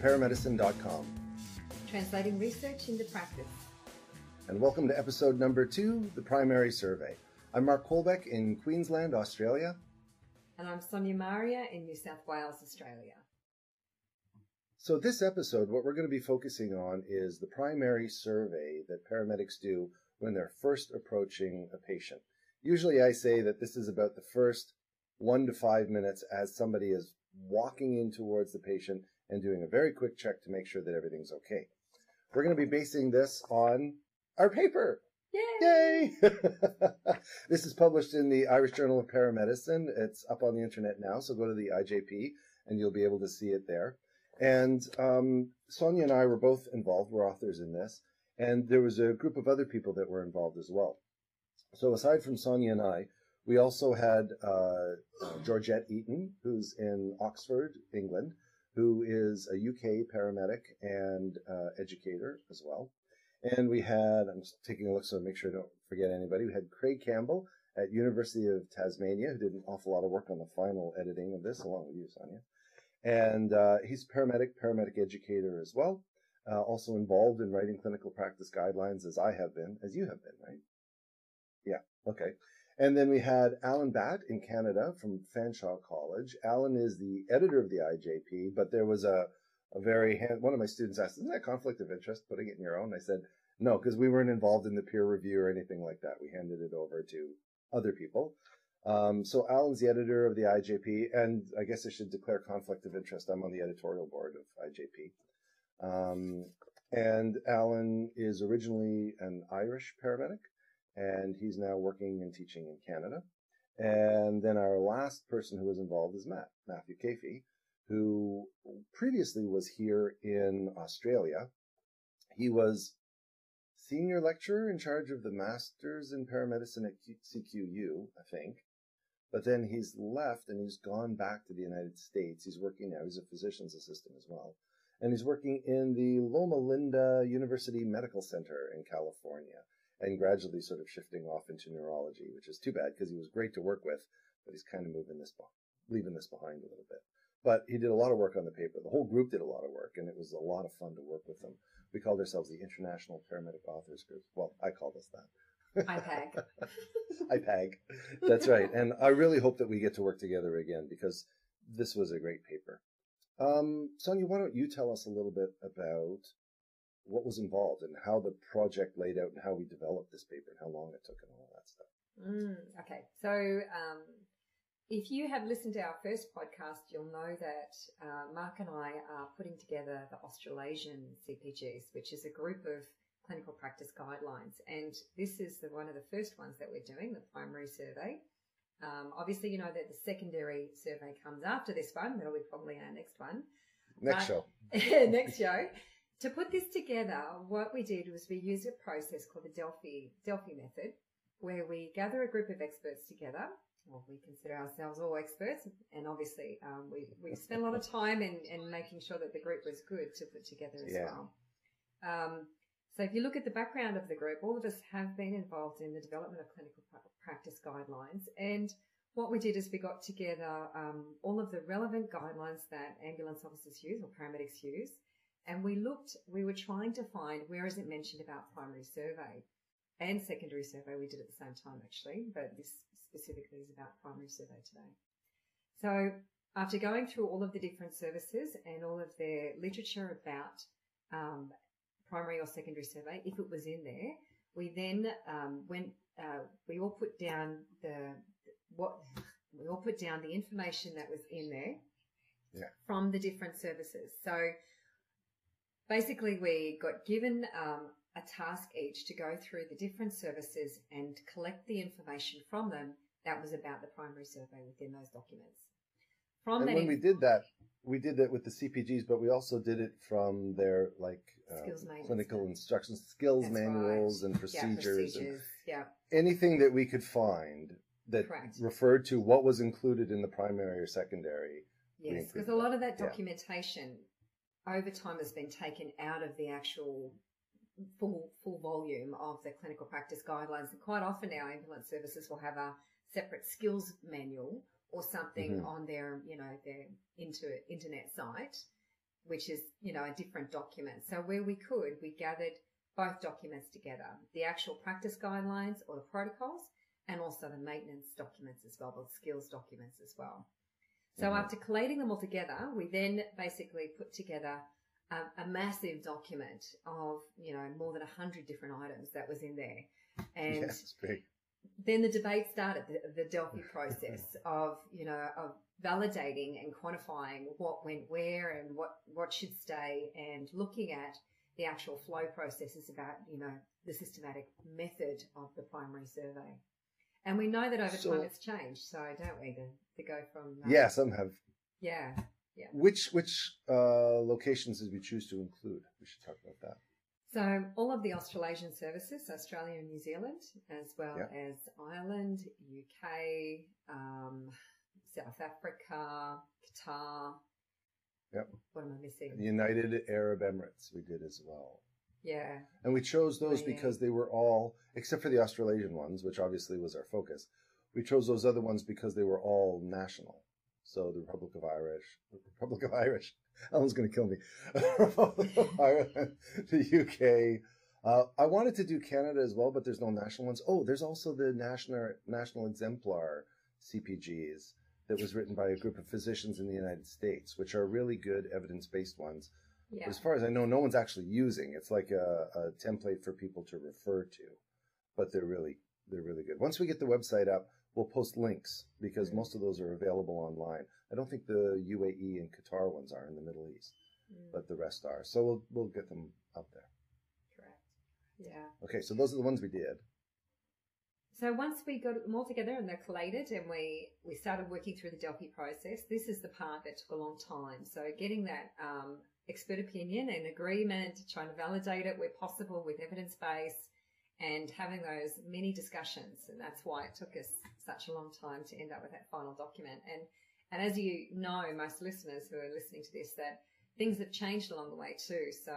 Hello and welcome to paramedicine.com. Translating research into practice. And welcome to episode number two, the primary survey. I'm Mark Colbeck in Queensland, Australia. And I'm Sonia Maria in New South Wales, Australia. So, this episode, what we're going to be focusing on is the primary survey that paramedics do when they're first approaching a patient. Usually, I say that this is about the first one to five minutes as somebody is walking in towards the patient and doing a very quick check to make sure that everything's okay. We're going to be basing this on our paper. Yay! Yay! this is published in the Irish Journal of Paramedicine. It's up on the internet now, so go to the IJP and you'll be able to see it there. And um, Sonia and I were both involved. We're authors in this. And there was a group of other people that were involved as well. So aside from Sonia and I, we also had uh, Georgette Eaton, who's in Oxford, England, who is a UK paramedic and uh, educator as well. And we had, I'm just taking a look so I make sure I don't forget anybody. We had Craig Campbell at University of Tasmania, who did an awful lot of work on the final editing of this, along with you, Sonia. And uh, he's paramedic, paramedic educator as well. Uh, also involved in writing clinical practice guidelines, as I have been, as you have been, right? Yeah, okay. And then we had Alan Batt in Canada from Fanshawe College. Alan is the editor of the IJP, but there was a, a very hand, one of my students asked, "Isn't that conflict of interest putting it in your own?" I said, "No, because we weren't involved in the peer review or anything like that. We handed it over to other people." Um, so Alan's the editor of the IJP, and I guess I should declare conflict of interest. I'm on the editorial board of IJP. Um, and Alan is originally an Irish paramedic, and he's now working and teaching in Canada. And then our last person who was involved is Matt, Matthew Caffey, who previously was here in Australia. He was senior lecturer in charge of the Masters in Paramedicine at CQU, I think. But then he's left and he's gone back to the United States. He's working now. He's a physician's assistant as well. And he's working in the Loma Linda University Medical Center in California and gradually sort of shifting off into neurology, which is too bad because he was great to work with, but he's kind of moving this, leaving this behind a little bit. But he did a lot of work on the paper. The whole group did a lot of work, and it was a lot of fun to work with them. We called ourselves the International Paramedic Authors Group. Well, I called us that. IPAG. IPAG. That's right. And I really hope that we get to work together again because this was a great paper. Um, Sonia, why don't you tell us a little bit about what was involved and how the project laid out and how we developed this paper and how long it took and all that stuff. Mm, okay. So, um, if you have listened to our first podcast, you'll know that uh, Mark and I are putting together the Australasian CPGs, which is a group of clinical practice guidelines. And this is the, one of the first ones that we're doing, the primary survey. Um, obviously, you know that the secondary survey comes after this one. That'll be probably our next one. Next show. next show. To put this together, what we did was we used a process called the Delphi, Delphi method, where we gather a group of experts together. Well, we consider ourselves all experts, and obviously um, we, we spent a lot of time in, in making sure that the group was good to put together as Yeah. well. Um, so if you look at the background of the group, all of us have been involved in the development of clinical practice guidelines. And what we did is we got together um, all of the relevant guidelines that ambulance officers use or paramedics use. And we looked, we were trying to find where is it mentioned about primary survey and secondary survey. We did at the same time actually, but this specifically is about primary survey today. So after going through all of the different services and all of their literature about um, primary or secondary survey, if it was in there, we then um, went. Uh, we all put down the what we all put down the information that was in there Yeah. from the different services. So basically, we got given um, a task each to go through the different services and collect the information from them that was about the primary survey within those documents. From And when we did that, we did that with the CPGs, but we also did it from their like uh, clinical instructions, skills That's manuals, right. and yeah, procedures, and yeah, anything that we could find that Correct. referred to what was included in the primary or secondary. Yes, because a lot of that documentation over time has been taken out of the actual full full volume of the clinical practice guidelines. And quite often now ambulance services will have a separate skills manual or something Mhm. on their, you know, their inter, internet site which is, you know, a different document. So where we could, we gathered both documents together, the actual practice guidelines or the protocols and also the maintenance documents as well, the skills documents as well. So mm-hmm. after collating them all together, we then basically put together a, a massive document of, you know, more than a hundred different items that was in there. And yes, then the debate started, the, the Delphi process of, you know, of validating and quantifying what went where and what, what should stay and looking at the actual flow processes about, you know, the systematic method of the primary survey. And we know that over so, time it's changed, so don't we? To, to go from uh, yeah, some have. Yeah, yeah. Which which uh, locations did we choose to include? We should talk about that. So all of the Australasian services, Australia and New Zealand, as well yep. as Ireland, UK, um, South Africa, Qatar. Yep. What am I missing? The United Arab Emirates we did as well. Yeah. And we chose those oh, yeah. because they were all, except for the Australasian ones, which obviously was our focus. We chose those other ones because they were all national. So the Republic of Irish, the Republic of Irish, Ellen's going to kill me. Republic of Ireland, the UK. Uh, I wanted to do Canada as well, but there's no national ones. Oh, there's also the national national exemplar CPGs that was written by a group of physicians in the United States, which are really good evidence based ones yeah. As far as I know, no one's actually using. It's like a, a template for people to refer to, but they're really they're really good. Once we get the website up, we'll post links because most of those are available online. I don't think the UAE and Qatar ones are in the Middle East, mm but the rest are. So we'll we'll get them up there. Correct. Yeah. Okay, so those are the ones we did. So once we got them all together and they're collated and we, we started working through the Delphi process, this is the part that took a long time. So getting that um, expert opinion and agreement, trying to validate it where possible with evidence base and having those many discussions. And that's why it took us such a long time to end up with that final document. And, and as you know, most listeners who are listening to this, that things have changed along the way too. So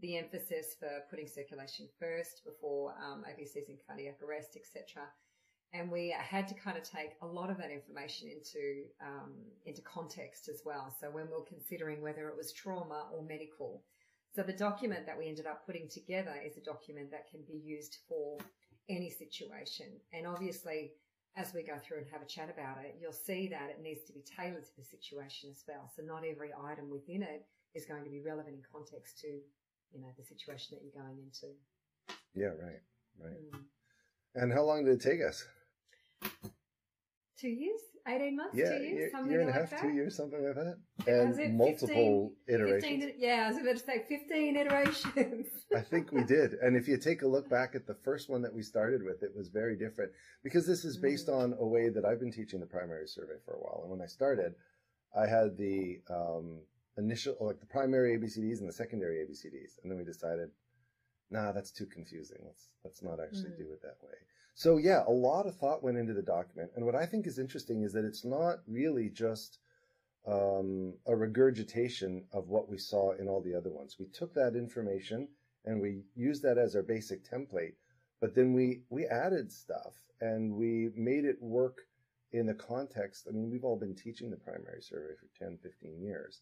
the emphasis for putting circulation first before um, ABCs and cardiac arrest, etc and we had to kind of take a lot of that information into um, into context as well. So when we were considering whether it was trauma or medical, so the document that we ended up putting together is a document that can be used for any situation. And obviously, as we go through and have a chat about it, you'll see that it needs to be tailored to the situation as well. So not every item within it is going to be relevant in context to, you know, the situation that you're going into. Yeah, right, right. Mm. And how long did it take us? Two years, 18 months, yeah, two years, something year and like a half, that. two years, something like that. And multiple 15, iterations. 15, yeah, I was about to say 15 iterations. I think we did. And if you take a look back at the first one that we started with, it was very different because this is based mm. on a way that I've been teaching the primary survey for a while. And when I started, I had the um, initial, like the primary ABCDs and the secondary ABCDs. And then we decided, nah, that's too confusing. Let's, let's not actually mm. do it that way. So yeah, a lot of thought went into the document. And what I think is interesting is that it's not really just um, a regurgitation of what we saw in all the other ones. We took that information and we used that as our basic template, but then we, we added stuff and we made it work in the context. I mean, we've all been teaching the primary survey for 10, 15 years.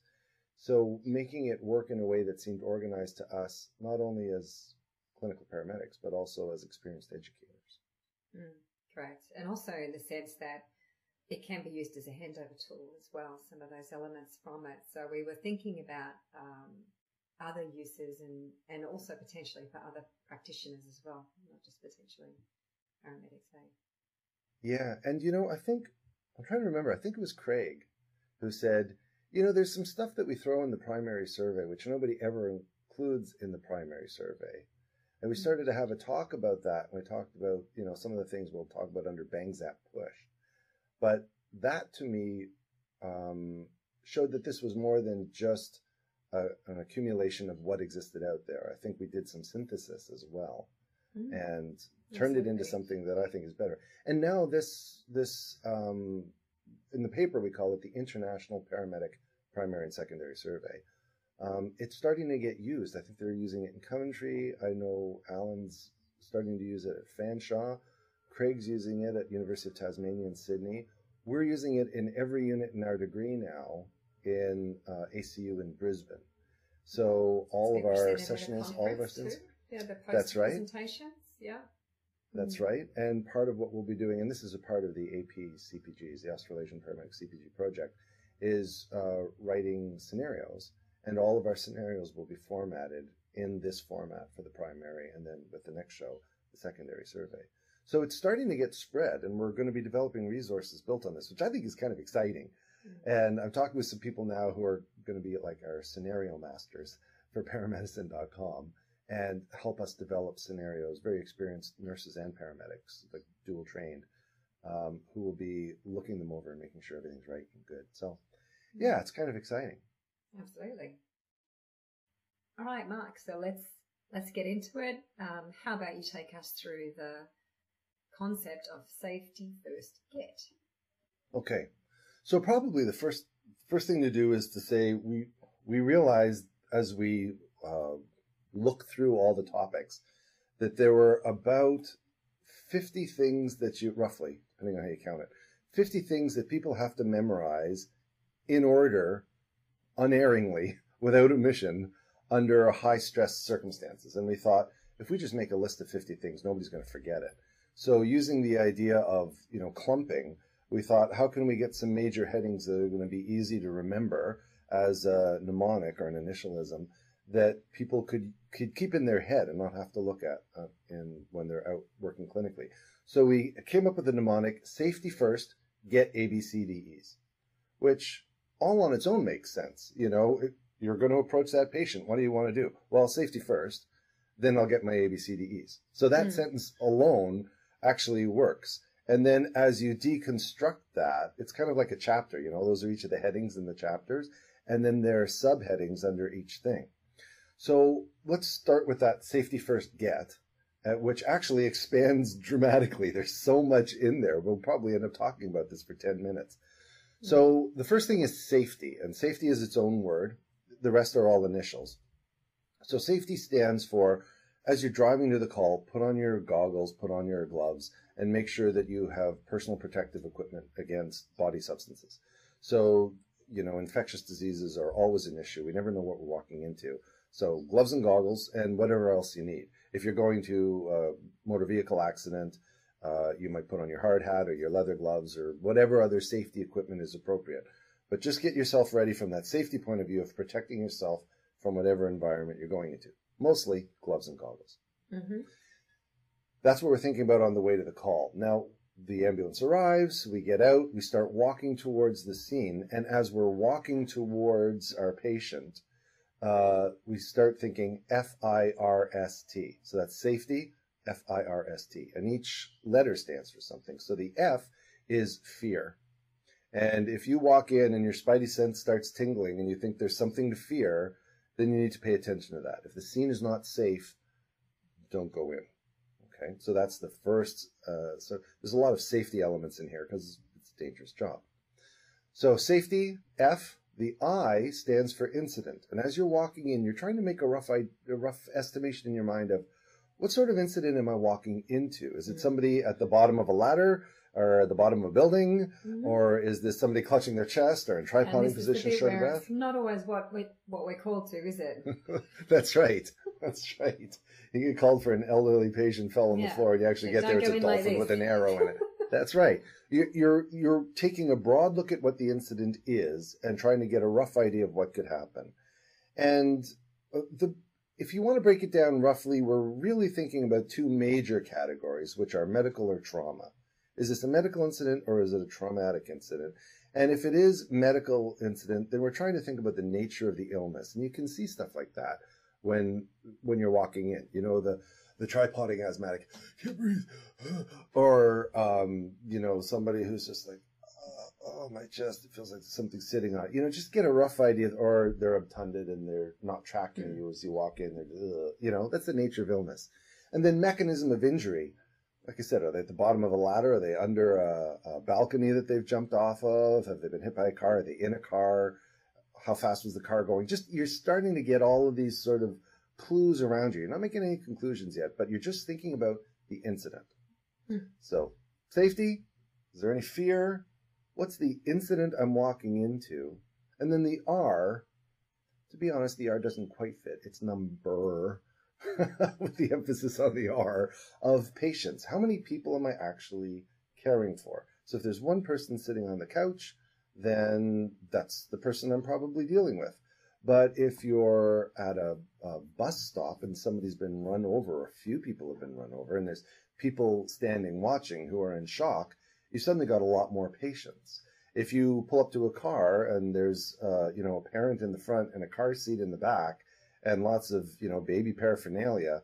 So making it work in a way that seemed organized to us, not only as clinical paramedics, but also as experienced educators. Mm, correct. And also in the sense that it can be used as a handover tool as well, some of those elements from it. So we were thinking about um, other uses and, and also potentially for other practitioners as well, not just potentially paramedics. Yeah. And, you know, I think, I'm trying to remember, I think it was Craig who said, you know, there's some stuff that we throw in the primary survey, which nobody ever includes in the primary survey. And we started to have a talk about that. And we talked about, you know, some of the things we'll talk about under Bang Zap Push. But that to me um, showed that this was more than just a, an accumulation of what existed out there. I think we did some synthesis as well mm-hmm. and turned That's it into something that I think is better. And now this, this, um, in the paper, we call it the International Paramedic Primary and Secondary Survey. Um, it's starting to get used. I think they're using it in Coventry. I know Alan's starting to use it at Fanshawe. Craig's using it at University of Tasmania in Sydney. We're using it in every unit in our degree now in uh, ACU in Brisbane. So all of our Speakers in at a sessionals, all of our students. too. Yeah, the That's right. presentations. Yeah. That's Mm. right. And part of what we'll be doing, and this is a part of the AP CPGs, the Australasian Paramedic CPG project, is uh, writing scenarios. And all of our scenarios will be formatted in this format for the primary, and then with the next show, the secondary survey. So it's starting to get spread, and we're going to be developing resources built on this, which I think is kind of exciting. And I'm talking with some people now who are going to be like our scenario masters for paramedicine.com and help us develop scenarios. Very experienced nurses and paramedics, like dual trained, um, who will be looking them over and making sure everything's right and good. So, yeah, it's kind of exciting. Absolutely. All right, Mark. So let's let's get into it. Um, how about you take us through the concept of safety first get? Okay, so probably the first first thing to do is to say we we realized as we uh, look through all the topics that there were about 50 things that you roughly depending on how you count it 50 things that people have to memorize in order unerringly without omission under high stress circumstances and we thought if we just make a list of 50 things nobody's going to forget it so using the idea of you know clumping we thought, how can we get some major headings that are going to be easy to remember as a mnemonic or an initialism that people could could keep in their head and not have to look at uh, in when they're out working clinically. So we came up with the mnemonic: safety first, get ABCDEs, which all on its own makes sense. You know, you're going to approach that patient. What do you want to do? Well, safety first, then I'll get my A B C D E's. So that Mm. sentence alone actually works. And then as you deconstruct that, it's kind of like a chapter, you know, those are each of the headings in the chapters, and then there are subheadings under each thing. So let's start with that safety first get, uh, which actually expands dramatically. There's so much in there. We'll probably end up talking about this for 10 minutes. So the first thing is safety, and safety is its own word. The rest are all initials. So safety stands for as you're driving to the call, put on your goggles, put on your gloves, and make sure that you have personal protective equipment against body substances. So, you know, infectious diseases are always an issue. We never know what we're walking into. So, gloves and goggles, and whatever else you need. If you're going to a motor vehicle accident, uh, you might put on your hard hat or your leather gloves or whatever other safety equipment is appropriate. But just get yourself ready from that safety point of view of protecting yourself from whatever environment you're going into. Mostly gloves and goggles. Mm-hmm. That's what we're thinking about on the way to the call. Now, the ambulance arrives, we get out, we start walking towards the scene, and as we're walking towards our patient, uh, we start thinking F I R S T. So that's safety, F I R S T. And each letter stands for something. So the F is fear. And if you walk in and your spidey sense starts tingling and you think there's something to fear, then you need to pay attention to that. If the scene is not safe, don't go in. Okay, so that's the first. Uh, so there's a lot of safety elements in here because it's a dangerous job. So safety F. The I stands for incident, and as you're walking in, you're trying to make a rough a rough estimation in your mind of what sort of incident am I walking into? Is it Mm. somebody at the bottom of a ladder, or at the bottom of a building, Mhm. or is this somebody clutching their chest or in tripoding this is the position, short of breath? it's not always what we what we're called to, is it? That's right. That's right. You get called for an elderly patient fell on the floor, and you actually get there. It's a in like dolphin with an arrow in it. That's right. You're, you're you're taking a broad look at what the incident is and trying to get a rough idea of what could happen. And uh, the if you want to break it down roughly, we're really thinking about two major categories, which are medical or trauma. Is this a medical incident or is it a traumatic incident? And if it is medical incident, then we're trying to think about the nature of the illness. And you can see stuff like that when when you're walking in. You know, the the tripoding asthmatic, can't breathe. Or um, you know, somebody who's just like, oh my chest, it feels like something's sitting on it. You know, just get a rough idea or they're obtunded and they're not tracking you as you walk in. They're, you know, that's the nature of illness. And then mechanism of injury like I said, are they at the bottom of a ladder? Are they under a, a balcony that they've jumped off of? Have they been hit by a car? Are they in a car? How fast was the car going? Just you're starting to get all of these sort of clues around you. You're not making any conclusions yet, but you're just thinking about the incident. Hmm. So, safety. Is there any fear? What's the incident I'm walking into? And then the R. To be honest, the R doesn't quite fit. It's number with the emphasis on the R of patients. How many people am I actually caring for? So if there's one person sitting on the couch, then that's the person I'm probably dealing with. But if you're at a, a, bus stop and somebody's been run over, or a few people have been run over, and there's people standing watching who are in shock, you suddenly got a lot more patience. If you pull up to a car and there's, uh, you know, a parent in the front and a car seat in the back and lots of, you know, baby paraphernalia,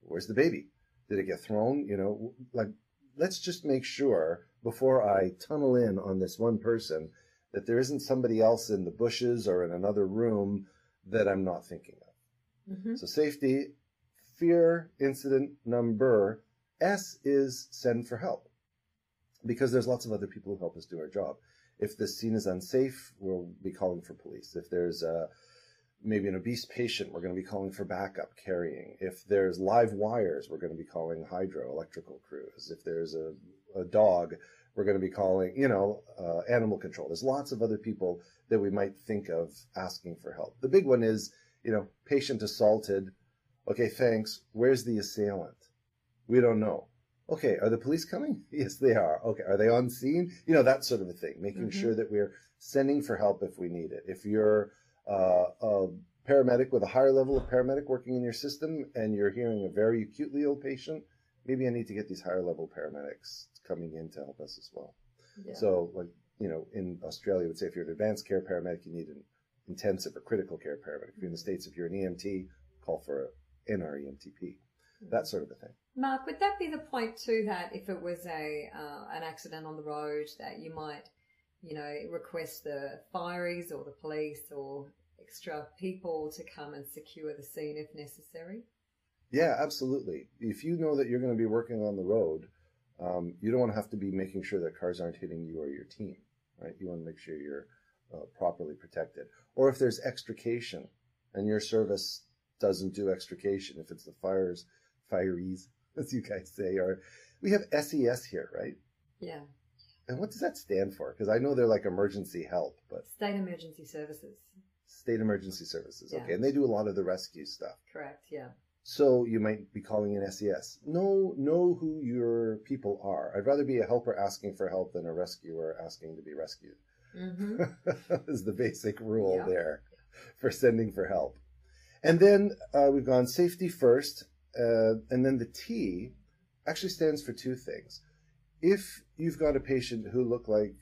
where's the baby? Did it get thrown? You know, like, let's just make sure before I tunnel in on this one person that there isn't somebody else in the bushes or in another room that I'm not thinking of. Mm-hmm. So safety, fear, incident number. S is send for help because there's lots of other people who help us do our job. If the scene is unsafe, we'll be calling for police. If there's a maybe an obese patient, we're going to be calling for backup carrying. If there's live wires, we're going to be calling hydro electrical crews. If there's a, a dog, we're going to be calling, you know, uh, animal control. There's lots of other people that we might think of asking for help. The big one is, you know, patient assaulted. Okay, thanks. Where's the assailant? We don't know. Okay, are the police coming? Yes, they are. Okay, are they on scene? You know, that sort of a thing, making mm-hmm. sure that we're sending for help if we need it. If you're uh, a paramedic with a higher level of paramedic working in your system and you're hearing a very acutely ill patient, maybe I need to get these higher level paramedics coming in to help us as well. Yeah. So, like, you know, in Australia, I would say if you're an advanced care paramedic, you need an intensive or critical care paramedic. If you're in the States, if you're an EMT, call for an NREMTP. That sort of a thing. Mark, would that be the point too that if it was a uh, an accident on the road, that you might, you know, request the fireys or the police or extra people to come and secure the scene if necessary? Yeah, absolutely. If you know that you're going to be working on the road, um, you don't want to have to be making sure that cars aren't hitting you or your team, right? You want to make sure you're uh, properly protected. Or if there's extrication and your service doesn't do extrication, if it's the fires, fireys, as you guys say, or we have SES here, right? Yeah. And what does that stand for? Because I know they're like emergency help, but state emergency services. State emergency services. Yeah. Okay, and they do a lot of the rescue stuff. Correct. Yeah. So you might be calling an SES. Know know who your people are. I'd rather be a helper asking for help than a rescuer asking to be rescued. Mm-hmm. is the basic rule yeah. there for sending for help. And then uh, we've gone safety first, uh, and then the T actually stands for two things. If you've got a patient who look like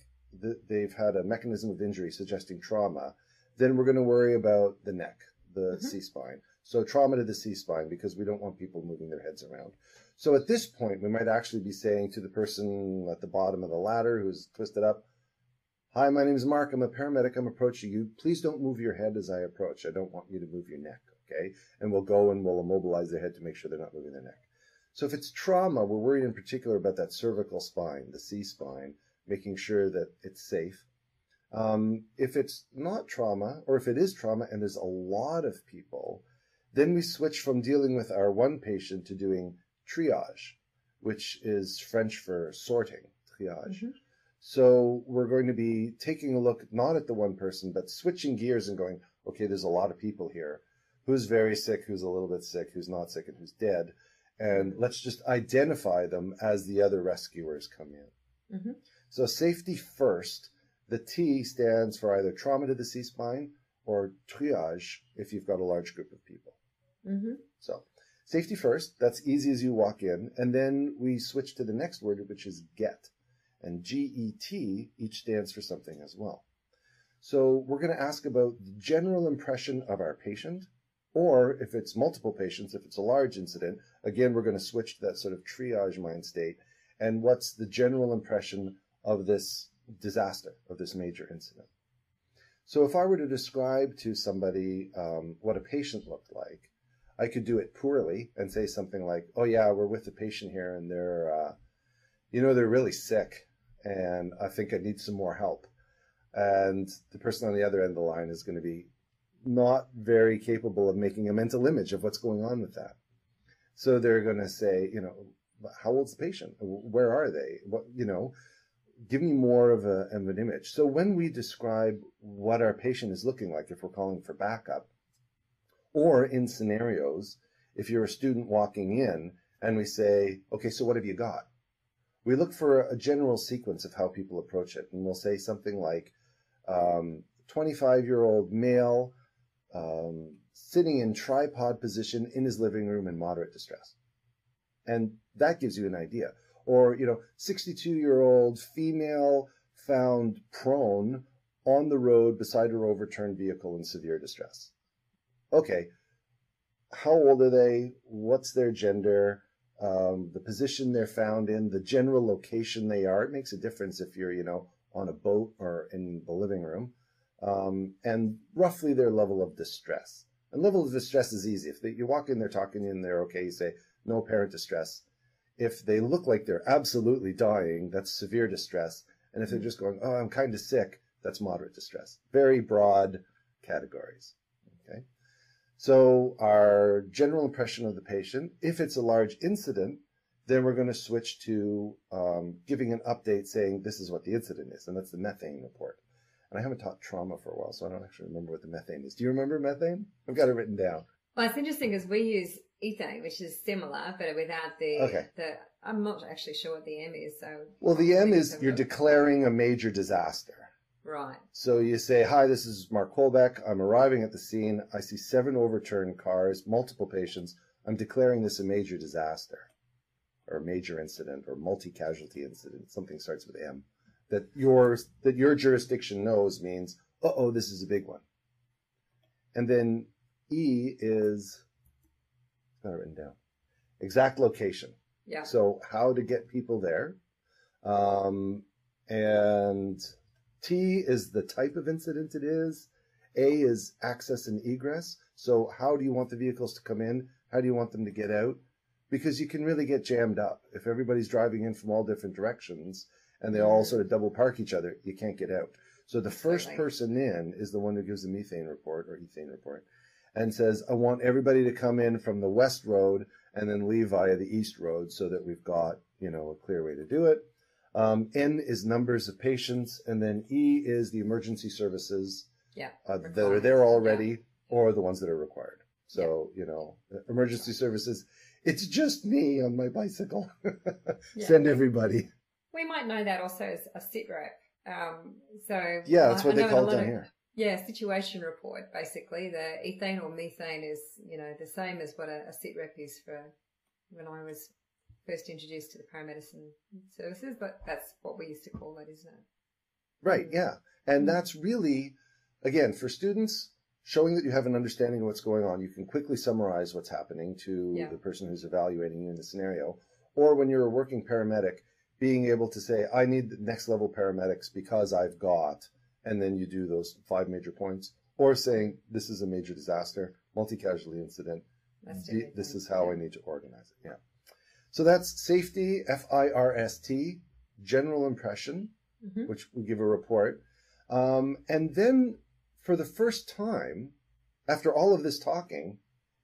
they've had a mechanism of injury suggesting trauma, then we're going to worry about the neck, the mm-hmm. C spine. So trauma to the C spine because we don't want people moving their heads around. So at this point, we might actually be saying to the person at the bottom of the ladder who's twisted up, Hi, my name is Mark. I'm a paramedic. I'm approaching you. Please don't move your head as I approach. I don't want you to move your neck. Okay. And we'll go and we'll immobilize their head to make sure they're not moving their neck. So if it's trauma, we're worried in particular about that cervical spine, the C spine, making sure that it's safe. Um, if it's not trauma, or if it is trauma and there's a lot of people, then we switch from dealing with our one patient to doing triage, which is French for sorting, triage. Mm-hmm. So we're going to be taking a look not at the one person, but switching gears and going, okay, there's a lot of people here. Who's very sick, who's a little bit sick, who's not sick, and who's dead. And let's just identify them as the other rescuers come in. Mm-hmm. So safety first. The T stands for either trauma to the C spine or triage if you've got a large group of people. Mm-hmm. So safety first. That's easy as you walk in. And then we switch to the next word, which is get. And GET each stands for something as well. So we're going to ask about the general impression of our patient, or if it's multiple patients, if it's a large incident, again, we're going to switch to that sort of triage mind state. And what's the general impression of this disaster, of this major incident? So if I were to describe to somebody um, what a patient looked like, I could do it poorly and say something like, "Oh yeah, we're with the patient here, and they're, uh, you know, they're really sick, and I think I need some more help." And the person on the other end of the line is going to be not very capable of making a mental image of what's going on with that. So they're going to say, you know, how old's the patient? Where are they? What, you know, give me more of, a, of an image. So when we describe what our patient is looking like, if we're calling for backup, Or in scenarios, if you're a student walking in and we say, okay, so what have you got? We look for a general sequence of how people approach it. And we'll say something like, 25 um, year old male, um, sitting in tripod position in his living room in moderate distress. And that gives you an idea. Or, you know, 62 year old female found prone on the road beside her overturned vehicle in severe distress. Okay, how old are they? What's their gender? Um, the position they're found in, the general location they are. It makes a difference if you're, you know, on a boat or in the living room. Um, and roughly their level of distress. And level of distress is easy. If they, you walk in, they're talking in, they're okay. You say, no apparent distress. If they look like they're absolutely dying, that's severe distress. And if they're just going, oh, I'm kind of sick, that's moderate distress. Very broad categories. Okay. So our general impression of the patient, if it's a large incident, then we're going to switch to um, giving an update saying this is what the incident is, and that's the methane report. And I haven't taught trauma for a while, so I don't actually remember what the methane is. Do you remember methane? I've got it written down. Well, it's interesting because we use ethane, which is similar, but without the okay. the. I'm not actually sure what the M is. So well, the M is you're declaring a major disaster. Right. So you say, "Hi, this is Mark Colbeck. I'm arriving at the scene. I see seven overturned cars, multiple patients. I'm declaring this a major disaster, or a major incident, or multi-casualty incident. Something starts with M." that your that your jurisdiction knows means, uh oh, this is a big one. And then E is it written down. Exact location. Yeah. So how to get people there. Um, and T is the type of incident it is. A is access and egress. So how do you want the vehicles to come in? How do you want them to get out? Because you can really get jammed up if everybody's driving in from all different directions and they all sort of double park each other, you can't get out. So the first person in is the one who gives the methane report or ethane report and says, I want everybody to come in from the west road and then leave via the east road so that we've got, you know, a clear way to do it. Um, N is numbers of patients, and then E is the emergency services yeah, uh, that are there already yeah. or the ones that are required. So, yeah. you know, emergency services, it's just me on my bicycle. Send everybody. We might know that also as a sit rep. Um, so yeah, that's what I they call it down of, here. Yeah, situation report. Basically, the ethane or methane is you know the same as what a, a sit rep is for when I was first introduced to the paramedicine services, but that's what we used to call it, isn't it? Right. Yeah, and mm-hmm. that's really again for students showing that you have an understanding of what's going on. You can quickly summarize what's happening to yeah. the person who's evaluating you in the scenario, or when you're a working paramedic being able to say, I need next level paramedics because I've got, and then you do those five major points, or saying, this is a major disaster, multi casualty incident. This is how I need to organize it. Yeah. So that's safety, F I R S T, general impression, mm-hmm. which we give a report. Um, and then for the first time, after all of this talking,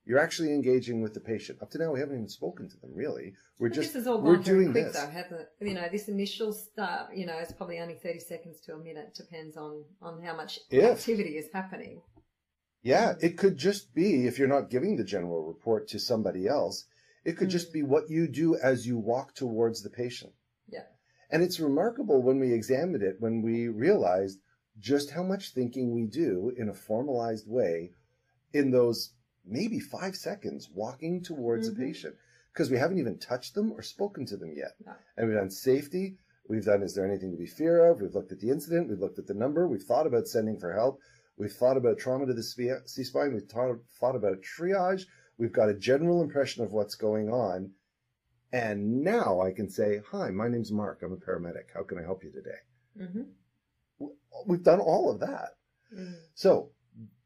you're actually engaging with the patient. Up to now, we haven't even spoken to them really. We're just this is all we're doing quick, this. Though, hasn't You know, this initial start. You know, it's probably only thirty seconds to a minute. Depends on on how much if. activity is happening. Yeah, it could just be if you're not giving the general report to somebody else. It could mm. just be what you do as you walk towards the patient. Yeah. And it's remarkable when we examined it, when we realized just how much thinking we do in a formalized way in those maybe five seconds walking towards mm-hmm. a patient because we haven't even touched them or spoken to them yet. No. And we've done safety. We've done, is there anything to be fear of? We've looked at the incident. We've looked at the number. We've thought about sending for help. We've thought about trauma to the C-spine. We've thought, thought about triage. We've got a general impression of what's going on. And now I can say, hi, my name's Mark. I'm a paramedic. How can I help you today? Mm-hmm. We've done all of that. Mm-hmm. So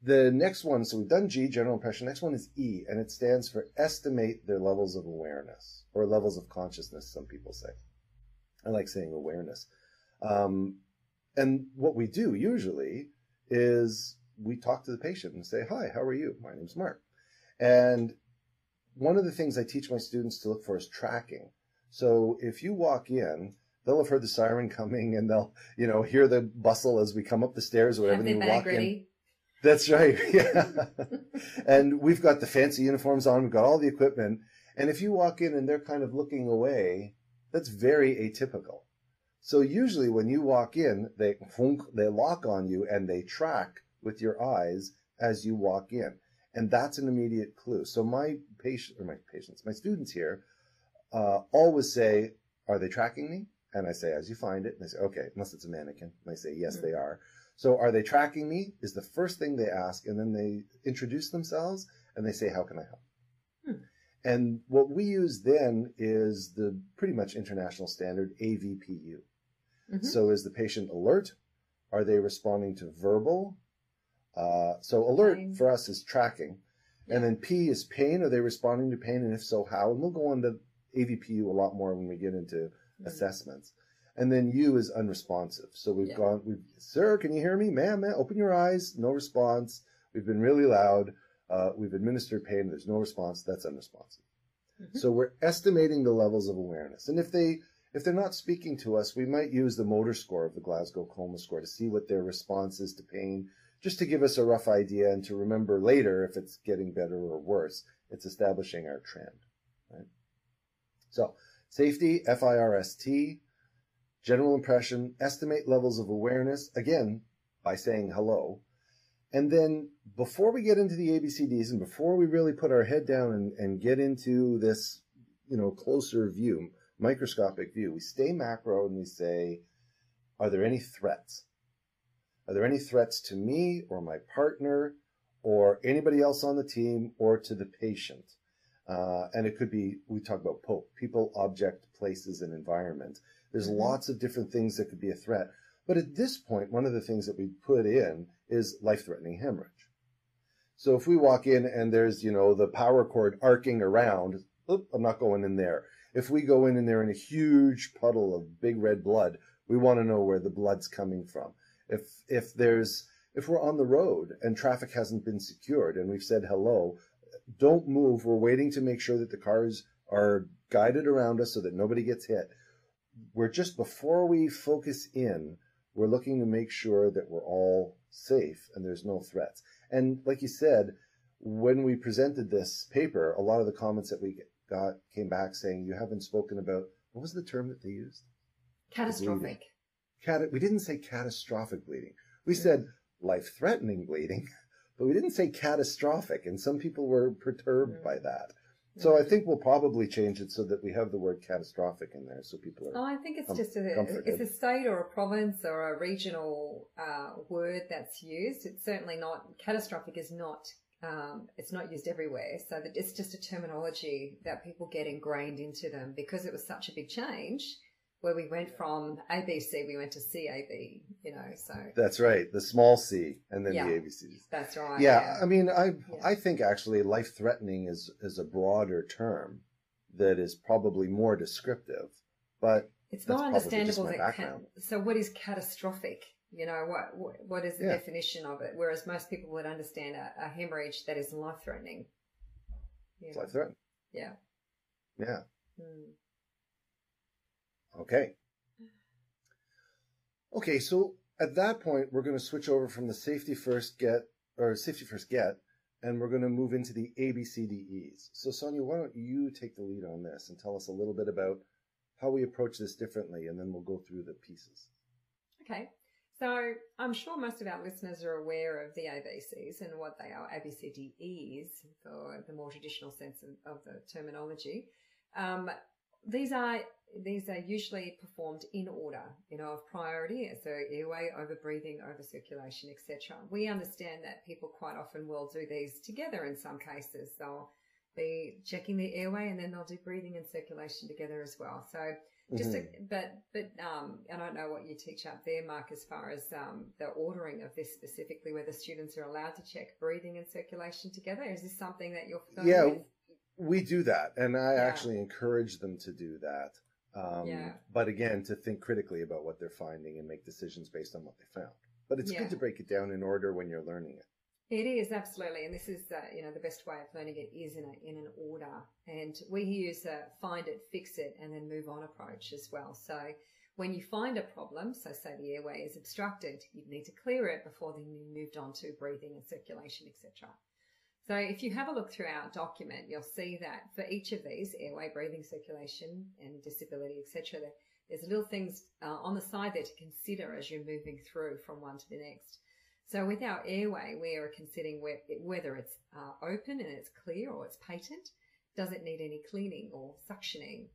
the next one, so we've done G, general impression. Next one is E, and it stands for estimate their levels of awareness or levels of consciousness, some people say. I like saying awareness. Um, and what we do usually is we talk to the patient and say, Hi, how are you? My name's Mark. And one of the things I teach my students to look for is tracking. So if you walk in, they'll have heard the siren coming and they'll, you know, hear the bustle as we come up the stairs or whatever. Have and you walk in that's right. Yeah. and we've got the fancy uniforms on, we've got all the equipment. And if you walk in and they're kind of looking away, that's very atypical. So usually when you walk in, they they lock on you and they track with your eyes as you walk in. And that's an immediate clue. So my patient or my patients, my students here, uh, always say, are they tracking me? And I say, as you find it. And they say, okay, unless it's a mannequin. And I say, yes, mm-hmm. they are. So are they tracking me is the first thing they ask. And then they introduce themselves and they say, how can I help? Hmm. And what we use then is the pretty much international standard AVPU. Mm-hmm. So is the patient alert? Are they responding to verbal? Uh, so alert for us is tracking. Yeah. And then P is pain. Are they responding to pain? And if so, how? And we'll go into AVPU a lot more when we get into mm-hmm. assessments. And then U is unresponsive. So we've yeah. gone, we've, sir, can you hear me? Ma'am, ma'am, open your eyes. No response. We've been really loud. Uh, we've administered pain. There's no response. That's unresponsive. Mm-hmm. So we're estimating the levels of awareness. And if they, if they're not speaking to us, we might use the motor score of the Glasgow Coma score to see what their response is to pain, just to give us a rough idea and to remember later if it's getting better or worse. It's establishing our trend. Right? So safety, F-I-R-S-T, general impression, estimate levels of awareness, again, by saying hello. And then before we get into the ABCDs and before we really put our head down and, and get into this, you know, closer view, microscopic view, we stay macro and we say, are there any threats? Are there any threats to me or my partner or anybody else on the team or to the patient? Uh, and it could be, we talk about POPE, people, object, places, and environment. There's mm-hmm. lots of different things that could be a threat. But at this point, one of the things that we put in is life threatening hemorrhage. So if we walk in and there's, you know, the power cord arcing around, oop, I'm not going in there. If we go in and they're in a huge puddle of big red blood, we want to know where the blood's coming from. If, if there's, if we're on the road and traffic hasn't been secured and we've said hello, don't move. We're waiting to make sure that the cars are guided around us so that nobody gets hit. We're just before we focus in, we're looking to make sure that we're all safe and there's no threats. And like you said, when we presented this paper, a lot of the comments that we got came back saying you haven't spoken about what was the term that they used? Catastrophic. Cat- we didn't say catastrophic bleeding. We said life-threatening bleeding, but we didn't say catastrophic, and some people were perturbed mm. by that. So I think we'll probably change it so that we have the word catastrophic in there, so people are. Oh, I think it's com- just a it's a state or a province or a regional uh, word that's used. It's certainly not catastrophic. Is not um, it's not used everywhere, so that it's just a terminology that people get ingrained into them because it was such a big change where we went from ABC, we went to CAB, you know, so. That's right. The small C and then yeah, the ABCs. That's right. Yeah. yeah. I mean, I, yeah. I think actually life threatening is, is a broader term that is probably more descriptive, but it's more understandable that, can, so what is catastrophic? You know, what, what, what is the definition of it? Whereas most people would understand a, a hemorrhage that is life threatening. It's life threatening. Yeah. Yeah. Hmm. Okay. Okay, so at that point, we're going to switch over from the safety first get, or safety first get, and we're going to move into the ABCDEs. So Sonia, why don't you take the lead on this and tell us a little bit about how we approach this differently, and then we'll go through the pieces. Okay. So I'm sure most of our listeners are aware of the ABCs and what they are, ABCDEs for the more traditional sense of, of the terminology. Um, these are these are usually performed in order, you know, of priority. So airway, over breathing, over circulation, etc. We understand that people quite often will do these together in some cases. They'll be checking the airway and then they'll do breathing and circulation together as well. So just, mm-hmm. a, but, but, um, I don't know what you teach up there, Mark, as far as, um, the ordering of this specifically, whether students are allowed to check breathing and circulation together. Is this something that you're familiar yeah, with? We do that, and I yeah. actually encourage them to do that. Um, yeah. But again, to think critically about what they're finding and make decisions based on what they found. But it's yeah. good to break it down in order when you're learning it. It is absolutely, and this is uh, you know the best way of learning it is in a, in an order. And we use a find it, fix it, and then move on approach as well. So when you find a problem, so say the airway is obstructed, you need to clear it before then you moved on to breathing and circulation, etc. So if you have a look through our document, you'll see that for each of these, airway, breathing, circulation, and disability, etc., there's little things uh, on the side there to consider as you're moving through from one to the next. So with our airway, we are considering whether it's uh, open and it's clear or it's patent. Does it need any cleaning or suctioning?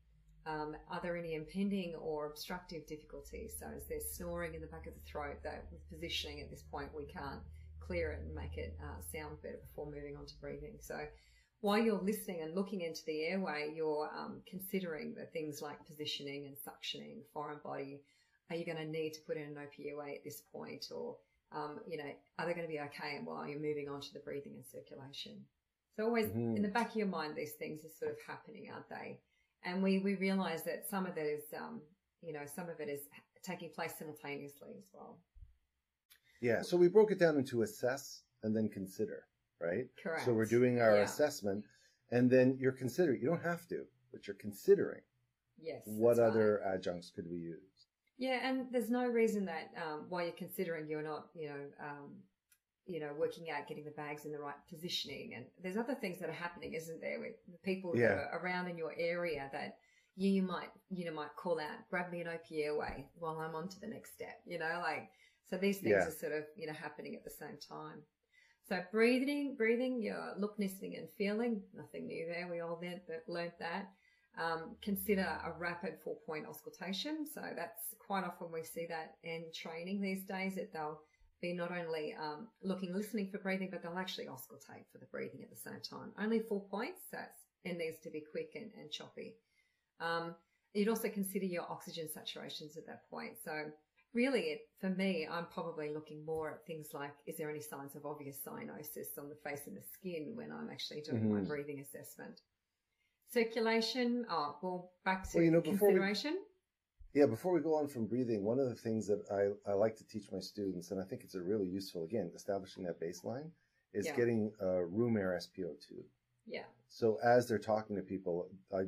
Um, are there any impending or obstructive difficulties? So is there snoring in the back of the throat that with positioning at this point we can't clear it and make it uh, sound better before moving on to breathing. So while you're listening and looking into the airway, you're um, considering the things like positioning and suctioning, foreign body. Are you going to need to put in an OPUA at this point? Or, um, you know, are they going to be okay while you're moving on to the breathing and circulation? So always mm-hmm. in the back of your mind, these things are sort of happening, aren't they? And we, we realize that some of it is, um, you know, some of it is taking place simultaneously as well. Yeah. So we broke it down into assess and then consider, right? Correct. So we're doing our yeah. assessment and then you're considering, you don't have to, but you're considering. Yes. What other right. adjuncts could we use? Yeah. And there's no reason that, um, while you're considering, you're not, you know, um, you know, working out getting the bags in the right positioning. And there's other things that are happening, isn't there, with the people yeah. that are around in your area that you, you might, you know, might call out, grab me an OP airway while I'm on to the next step, you know, like, so these things yeah. are sort of, you know, happening at the same time. So breathing, breathing, you're look, listening and feeling, nothing new there. We all learned that, learned that. Um, consider a rapid four point auscultation. So that's quite often we see that in training these days that they'll be not only um, looking, listening for breathing, but they'll actually auscultate for the breathing at the same time. Only four points. So it needs to be quick and, and choppy. Um, you'd also consider your oxygen saturations at that point. So really, it, for me, I'm probably looking more at things like, is there any signs of obvious cyanosis on the face and the skin when I'm actually doing mm-hmm. my breathing assessment? Circulation, oh, well, back to well, you know, consideration. We, yeah, before we go on from breathing, one of the things that I, I like to teach my students, and I think it's a really useful, again, establishing that baseline, is yeah. getting uh, room air SpO2. Yeah. So as they're talking to people, I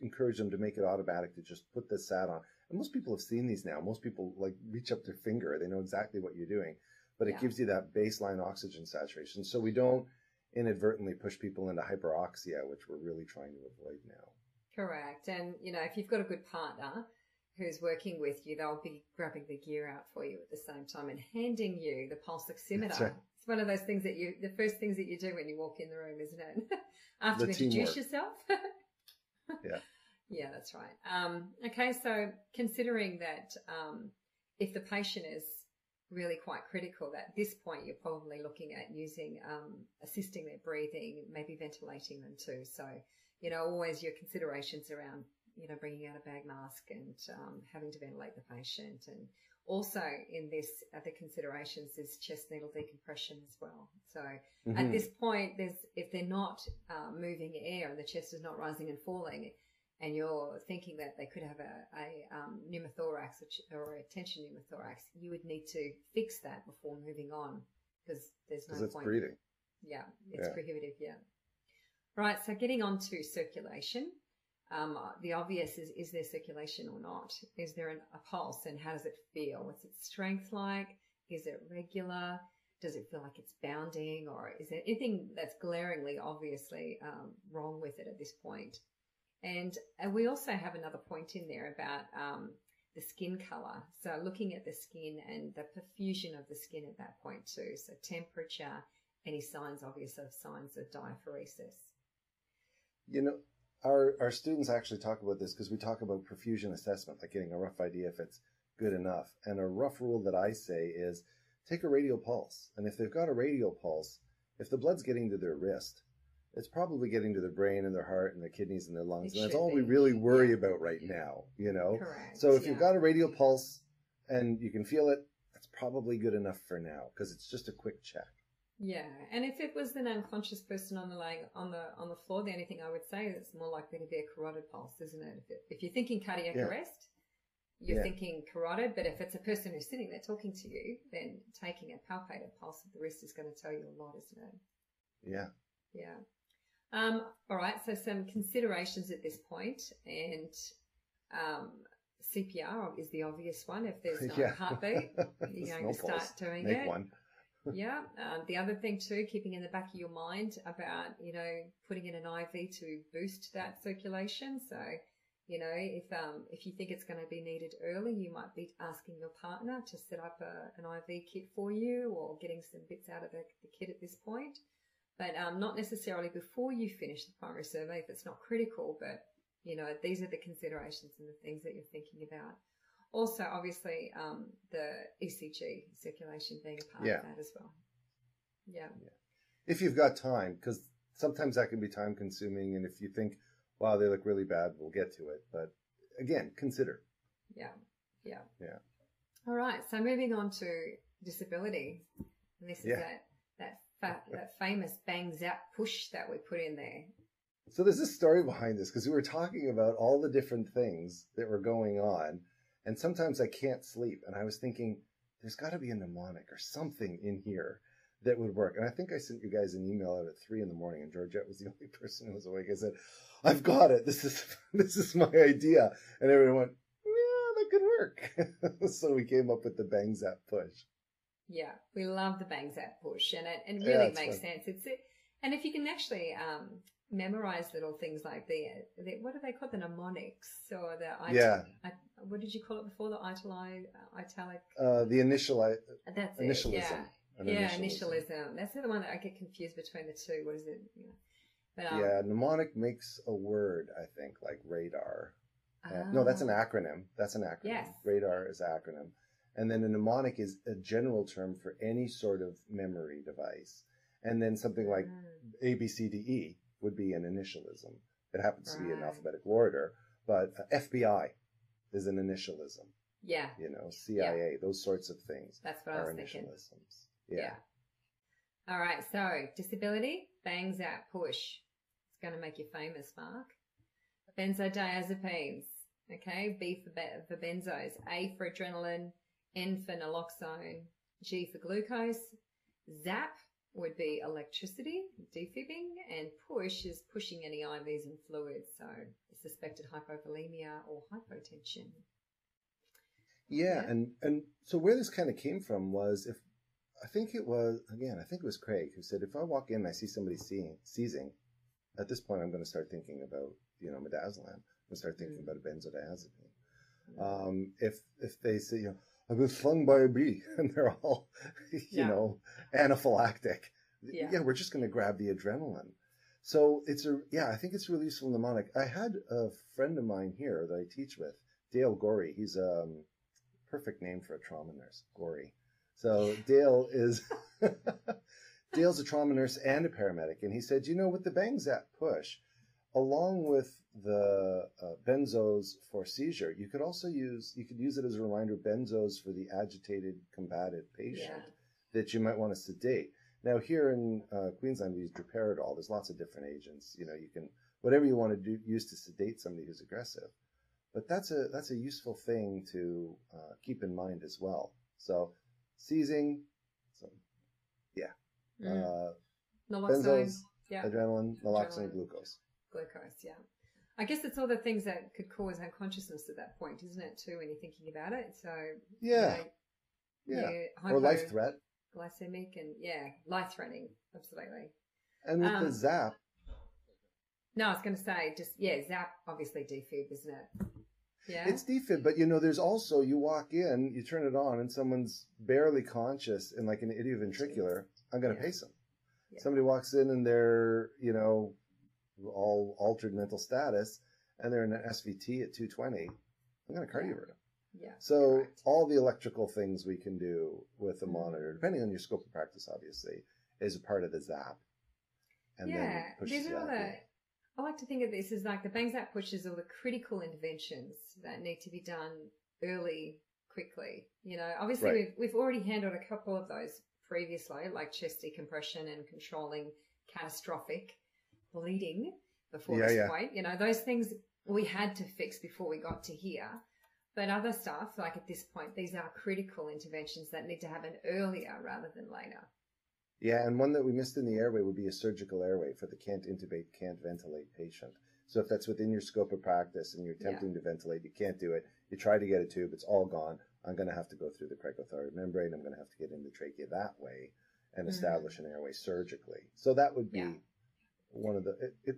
encourage them to make it automatic to just put this SAT on. And most people have seen these now. Most people like reach up their finger. They know exactly what you're doing, but it yeah. gives you that baseline oxygen saturation. So we don't inadvertently push people into hyperoxia, which we're really trying to avoid now. Correct. And, you know, if you've got a good partner who's working with you, they'll be grabbing the gear out for you at the same time and handing you the pulse oximeter. Right. It's one of those things that you, the first things that you do when you walk in the room, isn't it? After you introduce yourself. yeah. Yeah, that's right. Um, okay, so considering that um, if the patient is really quite critical, at this point you're probably looking at using um, assisting their breathing, maybe ventilating them too. So, you know, always your considerations around, you know, bringing out a bag mask and um, having to ventilate the patient. And also in this, other considerations is chest needle decompression as well. So mm-hmm. at this point, there's if they're not uh, moving air and the chest is not rising and falling and you're thinking that they could have a, a um, pneumothorax or a tension pneumothorax, you would need to fix that before moving on because there's no it's point. breathing. Yeah, it's yeah. prohibitive. Yeah. Right. So getting on to circulation. Um, the obvious is, is there circulation or not? Is there an, a pulse and how does it feel? What's its strength like? Is it regular? Does it feel like it's bounding or is there anything that's glaringly obviously um, wrong with it at this point? And uh, we also have another point in there about um, the skin color. So looking at the skin and the perfusion of the skin at that point too. So temperature, any signs obvious of signs of diaphoresis. You know, our, our students actually talk about this because we talk about perfusion assessment, like getting a rough idea if it's good enough. And a rough rule that I say is take a radial pulse. And if they've got a radial pulse, if the blood's getting to their wrist, it's probably getting to their brain and their heart and their kidneys and their lungs. It and that's all be. we really worry yeah. about right now, you know? Correct. So if yeah. you've got a radial pulse and you can feel it, that's probably good enough for now because it's just a quick check. Yeah, and if it was an unconscious person on the laying on the on the floor, the only thing I would say is it's more likely to be a carotid pulse, isn't it? If, it, if you're thinking cardiac yeah. arrest, you're yeah. thinking carotid. But if it's a person who's sitting there talking to you, then taking a palpated pulse of the wrist is going to tell you a lot, isn't it? Yeah. Yeah. Um, all right, so some considerations at this point, and um, CPR is the obvious one. If there's no yeah. heartbeat, you're going to start doing Make it. One. yeah. Um, the other thing too, keeping in the back of your mind about, you know, putting in an IV to boost that circulation. So, you know, if, um, if you think it's going to be needed early, you might be asking your partner to set up a, an IV kit for you or getting some bits out of the, the kit at this point. But, um, not necessarily before you finish the primary survey if it's not critical, but, you know, these are the considerations and the things that you're thinking about. Also, obviously, um, the ECG circulation being a part Yeah. of that as well. Yeah. If you've got time, because sometimes that can be time consuming. And if you think, wow, they look really bad, we'll get to it. But again, consider. Yeah. Yeah. Yeah. All right. So moving on to disability. And this Yeah. that, that, fa- that famous bang zap push that we put in there. So there's a story behind this because we were talking about all the different things that were going on. And sometimes I can't sleep. And I was thinking, there's got to be a mnemonic or something in here that would work. And I think I sent you guys an email out at three in the morning, and Georgette was the only person who was awake. I said, "I've got it. This is this is my idea." And everyone went, "Yeah, that could work." so we came up with the bang zap push. Yeah. We love the bang zap push and it, it really it's makes fun. sense. It's it, and if you can actually, um, memorize little things like the, the what do they call the mnemonics or the Yeah. I, what did you call it before the itali, italic Uh, the initial that's initialism. it yeah yeah initialism. initialism that's the one that I get confused between the two what is it yeah. but, um, Yeah, mnemonic makes a word. I think like radar. Uh, no, that's an ah, acronym. That's an acronym. Yes. Radar is an acronym. And then a mnemonic is a general term for any sort of memory device. And then something like ah, A, B, C, D, E would be an initialism. It happens to be in Right. alphabetical order, but uh, FBI is an initialism. yeah You know, CIA, those sorts of things that's what I was thinking initialisms. Yeah. All right. So disability, bang zap, push. It's going to make you famous, Mark. Benzodiazepines. Okay. B for, be- for benzos. A for adrenaline. N for naloxone. G for glucose. Zap would be electricity, defibbing, and push is pushing any IVs and fluids. So suspected hypovolemia or hypotension. Yeah, Yeah. and and so where this kind of came from was if I think it was again I think it was Craig who said if I walk in and I see somebody seeing seizing, at this point I'm going to start thinking about you know midazolam. I'm going to start thinking Mm. about a benzodiazepine. Um, if if they say you know I was stung by a bee and they're all you Yeah. know anaphylactic, Yeah. we're just going to grab the adrenaline. So it's a yeah I think it's a really useful mnemonic. I had a friend of mine here that I teach with, Dale Gorey. He's um perfect name for a trauma nurse, Gory. So Dale is Dale's a trauma nurse and a paramedic, and he said, you know, with the bang zap push, along with the uh, benzos for seizure, you could also use you could use it as a reminder benzos for the agitated, combative patient Yeah. that you might want to sedate. Now here in uh, Queensland, we use droperidol. There's lots of different agents. You know, you can whatever you want to do use to sedate somebody who's aggressive. But that's a that's a useful thing to uh, keep in mind as well. So seizing, so Mm. uh, benzos, Yeah. adrenaline, naloxone, Adrenaline. glucose. Glucose, yeah. I guess it's all the things that could cause unconsciousness at that point, isn't it, too, when you're thinking about it? So, you Yeah, know, yeah. Or life threat. glycemic, and, yeah, life threatening, absolutely. And with Um, the zap, No, I was going to say, just, yeah, zap, obviously defib, isn't it? Yeah. it's defib, but you know, there's also you walk in, you turn it on, and someone's barely conscious in like an idioventricular. I'm going to Yeah. pace them. Yeah. Somebody walks in and they're you know all altered mental status, and they're in an SVT at 220. I'm going to cardiovert them. yeah. So correct. all the electrical things we can do with a Mhm. monitor, depending on your scope of practice, obviously, is a part of the zap. And yeah, these are all the. I like to think of this as like the bang zap pushes all the critical interventions that need to be done early, quickly. You know, obviously Right. we've we've already handled a couple of those previously, like chest decompression and controlling catastrophic bleeding before Yeah, this yeah. point. You know, those things we had to fix before we got to here. But other stuff, like at this point, these are critical interventions that need to happen earlier rather than later. Yeah, and one that we missed in the airway would be a surgical airway for the can't intubate, can't ventilate patient. So if that's within your scope of practice and you're Yeah. attempting to ventilate, you can't do it. You try to get a tube, it's all gone. I'm going to have to go through the cricothyroid membrane. I'm going to have to get in the trachea that way. and Mm. establish an airway surgically. So that would be Yeah. One of the it, it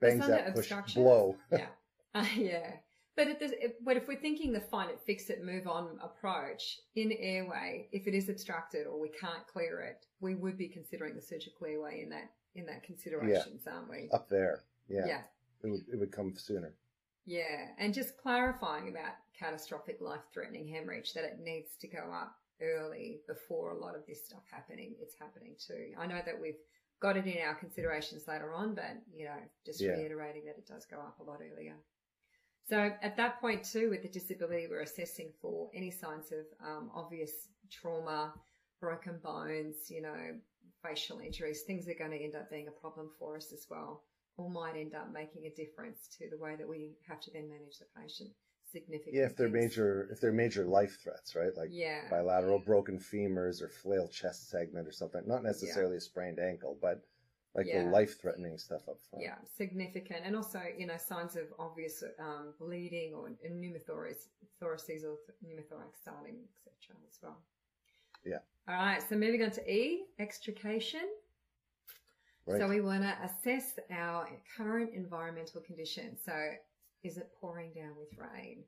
bangs that push blow. yeah. Uh, yeah. But if, if, but if we're thinking the find it, fix it, move on approach in airway, if it is obstructed or we can't clear it, we would be considering the surgical airway in that in that considerations, aren't we? Up there, yeah, yeah. it would it would come sooner. Yeah, and just clarifying about catastrophic life-threatening hemorrhage that it needs to go up early before a lot of this stuff happening. It's happening too. I know that we've got it in our considerations later on, but you know, just Yeah. reiterating that it does go up a lot earlier. So at that point too, with the disability, we're assessing for any signs of um, obvious trauma, broken bones, you know, facial injuries, things that are going to end up being a problem for us as well or might end up making a difference to the way that we have to then manage the patient. Significant. Yeah, if they're things. major if they're major life threats, right? Like yeah, bilateral broken femurs or flail chest segment or something. Not necessarily a sprained ankle, but like Yeah. the life threatening stuff up front. yeah, significant, and also you know signs of obvious um, bleeding or pneumothorax, thoraces or pneumothorax starting, etc. as well. Yeah. All right, so moving on to E, extrication. Right. So we want to assess our current environmental conditions. So is it pouring down with rain?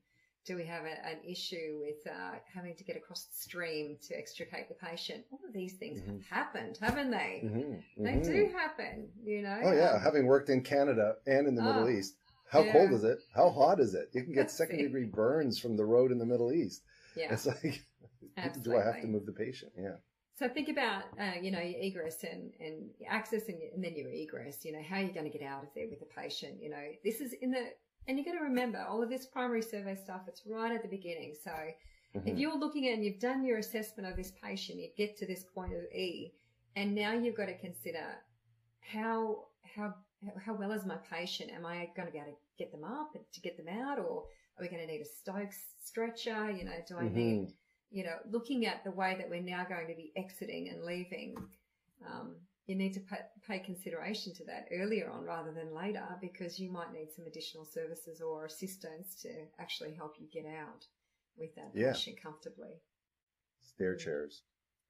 Do we have a, an issue with uh, having to get across the stream to extricate the patient? All of these things Mhm. have happened, haven't they? Mhm, They mhm. do happen, you know. Oh yeah, Um, having worked in Canada and in the Middle Oh, East, how yeah. cold is it? How hot is it? You can get second degree burns from the road in the Middle East. yeah. It's like, do I have to move the patient? Yeah. So think about, uh, you know, your egress and, and access and, and then your egress, you know, how are you're going to get out of there with the patient. You know, this is in the, and you've got to remember all of this primary survey stuff, it's right at the beginning. So if Mhm. you're looking at and you've done your assessment of this patient, you get to this point of E, and now you've got to consider how, how, how well is my patient? Am I going to be able to get them up and to get them out or are we going to need a Stokes stretcher? You know, do I need Mhm. you know, looking at the way that we're now going to be exiting and leaving, um, you need to pay, pay consideration to that earlier on rather than later because you might need some additional services or assistance to actually help you get out with that Yeah. patient comfortably. Stair chairs.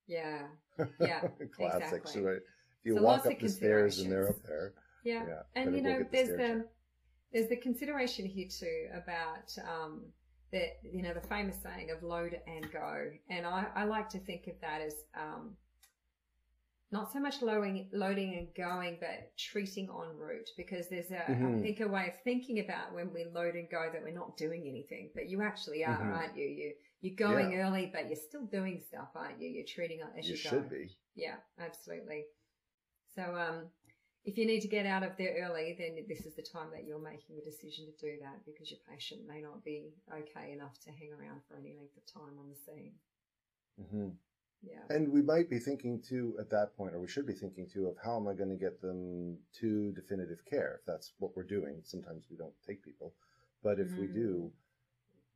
Yeah, Yeah, Classic. exactly. So if you So walk up the stairs and they're up there, yeah. yeah. and you know, the there's the chair. there's the consideration here too about um, the you know the famous saying of load and go, and I, I like to think of that as um, not so much loading, loading and going, but treating en route because there's a I Mhm. think a way of thinking about when we load and go that we're not doing anything, but you actually are, Mhm. aren't you? You you're going early, but you're still doing stuff, aren't you? You're treating as you, you go. should be. Yeah, absolutely. So, um, if you need to get out of there early, then this is the time that you're making the decision to do that because your patient may not be okay enough to hang around for any length of time on the scene. hmm Yeah. And we might be thinking too at that point, or we should be thinking too, of how am I going to get them to definitive care? If that's what we're doing, sometimes we don't take people, but if we Mm. do,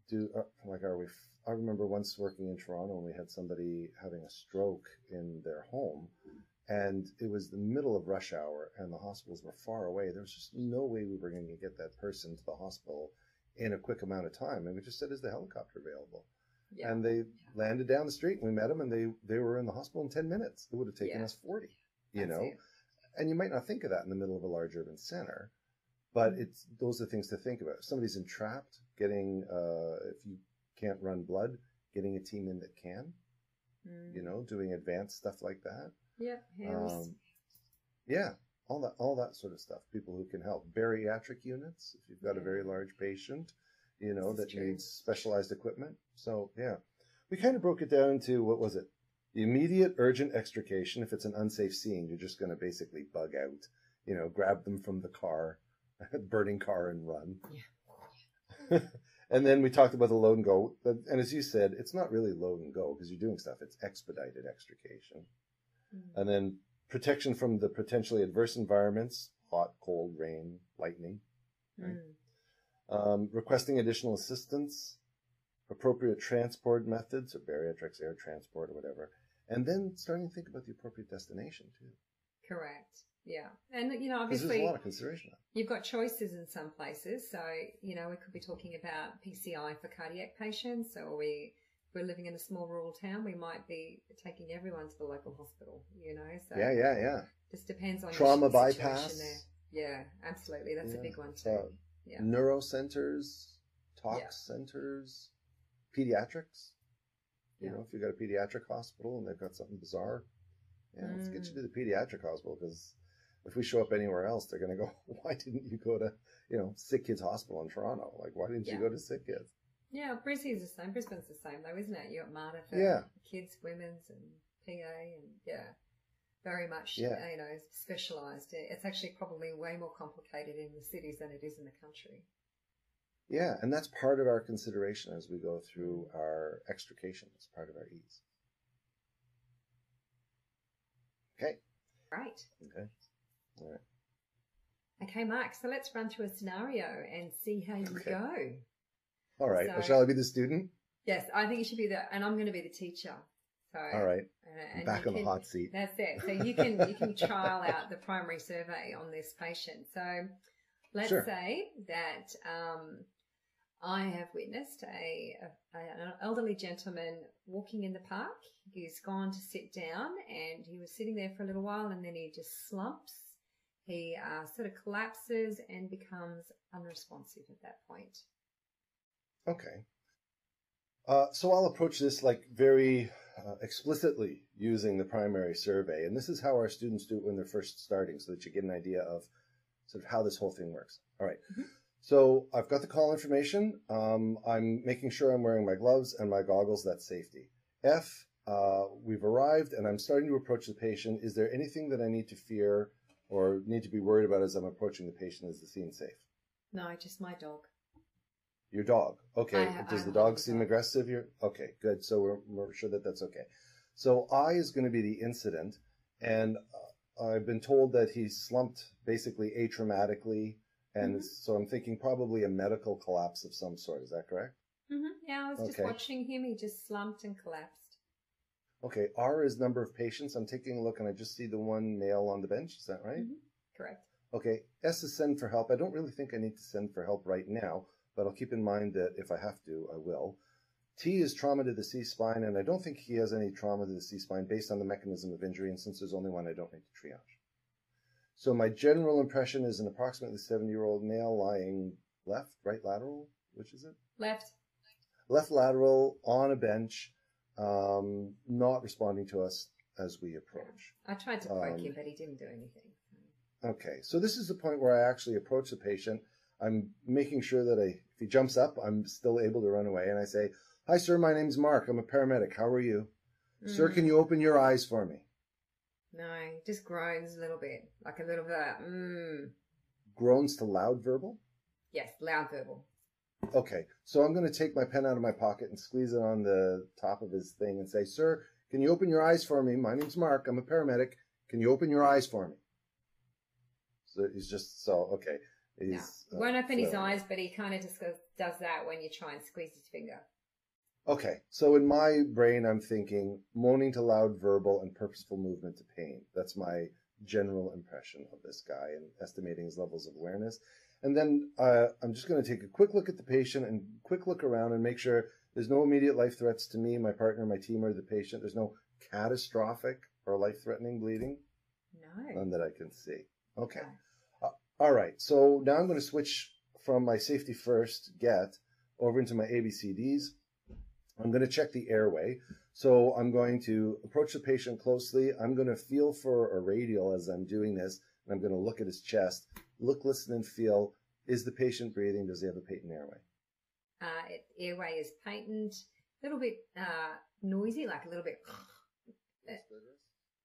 do uh, like are we? f- I remember once working in Toronto and we had somebody having a stroke in their home, and it was the middle of rush hour, and the hospitals were far away. There was just no way we were going to get that person to the hospital in a quick amount of time, and we just said, "Is the helicopter available?" Yeah. and they landed down the street and we met them and they they were in the hospital in 10 minutes it would have taken Yeah. us 40 you That's know it. and you might not think of that in the middle of a large urban center but Mm. it's those are things to think about if somebody's entrapped getting uh if you can't run blood getting a team in that can Mm. you know doing advanced stuff like that Yeah. Um, yeah all that all that sort of stuff people who can help bariatric units if you've got a very large patient you know that true. needs specialized equipment so yeah we kind of broke it down to what was it the immediate urgent extrication if it's an unsafe scene you're just going to basically bug out you know grab them from the car burning car and run Yeah. and then we talked about the load and go and as you said it's not really load and go because you're doing stuff it's expedited extrication Mm. and then protection from the potentially adverse environments hot cold rain lightning Mm. Um, requesting additional assistance appropriate transport methods or bariatrics air transport or whatever and then starting to think about the appropriate destination too Correct. Yeah. And, you know, because there's obviously. a lot of consideration You've got choices in some places. So, you know, we could be talking about PCI for cardiac patients, or we we're living in a small rural town, we might be taking everyone to the local hospital, you know? So Yeah, yeah, yeah. just depends on Trauma your bypass. there. Yeah, absolutely. That's Yeah. a big one too. So- Yeah. Neuro centers, tox Yeah. centers, pediatrics. You Yeah. know, if you've got a pediatric hospital and they've got something bizarre, yeah, let's get you Mm. to the pediatric hospital because if we show up anywhere else, they're going to go, why didn't you go to, you know, Sick Kids Hospital in Toronto? Like, why didn't you go to Sick Kids? Yeah, Brisbane's the same. Brisbane's the same though, isn't it? You got Mater for Yeah. kids, women's, and PA, and yeah, very much Yeah. you know specialised. It's actually probably way more complicated in the cities than it is in the country. Yeah, and that's part of our consideration as we go through our extrication. It's part of our ease. Okay. Right. Okay. All right. Okay, Mark. So let's run through a scenario and see how you Okay. go. All right. So- Shall I be the student? Yes, I think you should be the, and I'm going to be the teacher. So All right. uh, back on the hot seat. That's it. So you can you can trial out the primary survey on this patient. So let's Sure. say that um, I have witnessed a, a an elderly gentleman walking in the park. He's gone to sit down, and he was sitting there for a little while, and then he just slumps. He uh, sort of collapses and becomes unresponsive at that point. Okay. Uh, so I'll approach this like very uh, explicitly using the primary survey. And this is how our students do it when they're first starting so that you get an idea of sort of how this whole thing works. All right. Mhm. So I've got the call information. Um, I'm making sure I'm wearing my gloves and my goggles. That's safety. F, uh, we've arrived and I'm starting to approach the patient. Is there anything that I need to fear or need to be worried about as I'm approaching the patient? Is the scene safe? No, just my dog. Your dog. Okay. I- Does I the dog seem dog. aggressive? You're, okay, good. So we're, we're sure that that's okay. So I is going to be the incident, and uh, I've been told that he slumped basically atraumatically, and Mhm. so I'm thinking probably a medical collapse of some sort. Is that correct? hmm Yeah, I was just watching him. He just slumped and collapsed. Okay. R is number of patients. I'm taking a look, and I just see the one male on the bench. Is that right? Mhm. Correct. Okay. S is send for help. I don't really think I need to send for help right now, but I'll keep in mind that if I have to, I will. T is trauma to the C spine, and I don't think he has any trauma to the C spine based on the mechanism of injury, and since there's only one, I don't need to triage. So my general impression is an approximately 70 year old male lying left, right lateral, which is it? Left. Left lateral on a bench, um, not responding to us as we approach. I tried to poke Um, him, but he didn't do anything. Okay, so this is the point where I actually approach the patient. I'm making sure that I, if he jumps up, I'm still able to run away. And I say, Hi, sir, my name's Mark. I'm a paramedic. How are you? Sir, Mm. can you open your eyes for me? No, just groans a little bit, like a little bit. Of, mm. Groans to loud verbal. Yes, loud verbal. Okay, so I'm going to take my pen out of my pocket and squeeze it on the top of his thing and say, Sir, can you open your eyes for me? My name's Mark. I'm a paramedic. Can you open your eyes for me? So he's just, so, okay. No, uh, won't open his eyes, but he kind of just goes, does that when you try and squeeze his finger. Okay, so in my brain, I'm thinking moaning to loud verbal and purposeful movement to pain. That's my general impression of this guy and estimating his levels of awareness. And then uh, I'm just going to take a quick look at the patient and quick look around and make sure there's no immediate life threats to me, my partner, my team, or the patient. There's no catastrophic or life threatening bleeding. No. None that I can see. Okay. Okay. All right. So now I'm going to switch from my safety first get over into my ABCDs. I'm going to check the airway. So I'm going to approach the patient closely. I'm going to feel for a radial as I'm doing this. And I'm going to look at his chest, look, listen, and feel. Is the patient breathing? Does he have a patent airway? Uh, it, airway is patent, a little bit uh, noisy, like a little bit.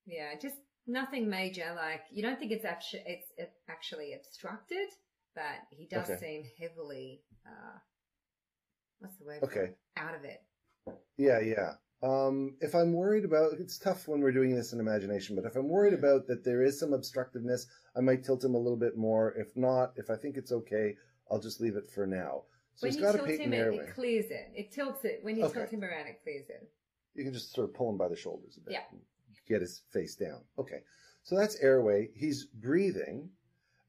Yeah, just nothing major. Like you don't think it's actually it's it actually obstructed, but he does Okay. seem heavily. Uh, what's the word? Okay. Out of it. Yeah, yeah. Um, if I'm worried about, it's tough when we're doing this in imagination, but if I'm worried Mm. about that there is some obstructiveness, I might tilt him a little bit more. If not, if I think it's okay, I'll just leave it for now. So when he's you tilt him, it, airway. it clears it. It tilts it. When you Okay. tilt him around, it clears it. You can just sort of pull him by the shoulders a bit. Yeah. And Get his face down. Okay. So that's airway. He's breathing.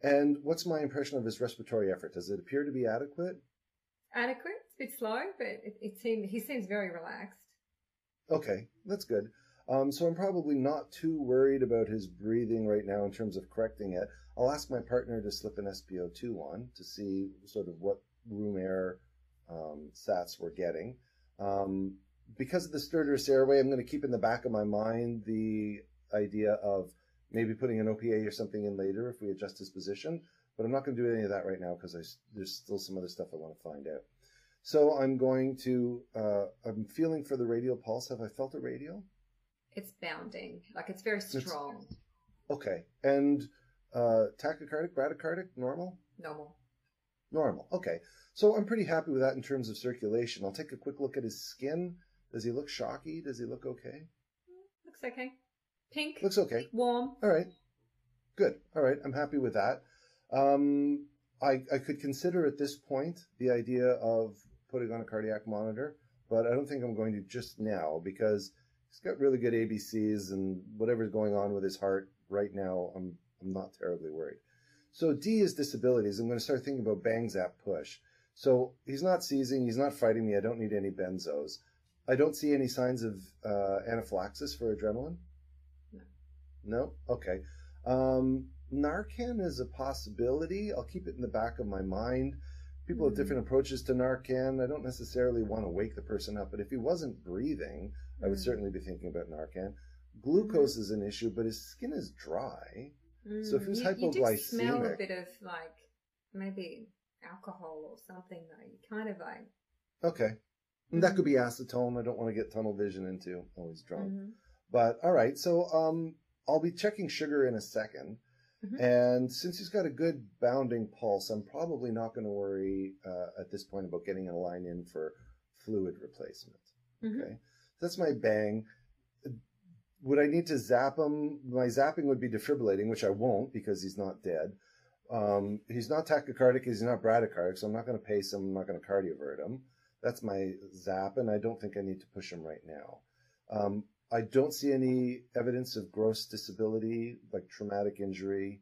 And what's my impression of his respiratory effort? Does it appear to be adequate? Adequate. It's a bit slow, but it, it seemed he seems very relaxed. Okay, that's good. Um, so I'm probably not too worried about his breathing right now in terms of correcting it. I'll ask my partner to slip an SpO2 on to see sort of what room air um, sats we're getting. Um, because of the stertorous airway, I'm going to keep in the back of my mind the idea of maybe putting an OPA or something in later if we adjust his position. But I'm not going to do any of that right now because there's still some other stuff I want to find out. So I'm going to, uh, I'm feeling for the radial pulse. Have I felt a radial? It's bounding, like it's very strong. It's, okay. And uh, tachycardic, bradycardic, normal? Normal. Normal. Okay. So I'm pretty happy with that in terms of circulation. I'll take a quick look at his skin. Does he look shocky? Does he look okay? Looks okay. Pink. Looks okay. Warm. All right. Good. All right. I'm happy with that. Um, I, I could consider at this point the idea of putting on a cardiac monitor, but I don't think I'm going to just now because he's got really good ABCs and whatever's going on with his heart right now, I'm I'm not terribly worried. So D is disabilities. I'm going to start thinking about bang zap push. So he's not seizing, he's not fighting me. I don't need any benzos. I don't see any signs of uh, anaphylaxis for adrenaline. No. No. Okay. Um, Narcan is a possibility. I'll keep it in the back of my mind. People mm-hmm. have different approaches to Narcan. I don't necessarily want to wake the person up, but if he wasn't breathing, mm-hmm. I would mm. certainly be thinking about Narcan. Glucose mm-hmm. is an issue, but his skin is dry. So if mm, you, hypoglycemic, you do smell a bit of like maybe alcohol or something. Though you kind of like okay, and that could be acetone. I don't want to get tunnel vision into always drunk. Mm-hmm. But all right, so um, I'll be checking sugar in a 2nd mm-hmm. And since he's got a good bounding pulse, I'm probably not going to worry uh, at this point about getting a line in for fluid replacement. Mm-hmm. Okay. That's my bang. Would I need to zap him? My zapping would be defibrillating, which I won't because he's not dead. Um, he's not tachycardic, he's not bradycardic, so I'm not going to pace him, I'm not going to cardiovert him. That's my zap, and I don't think I need to push him right now. Um, I don't see any evidence of gross disability, like traumatic injury.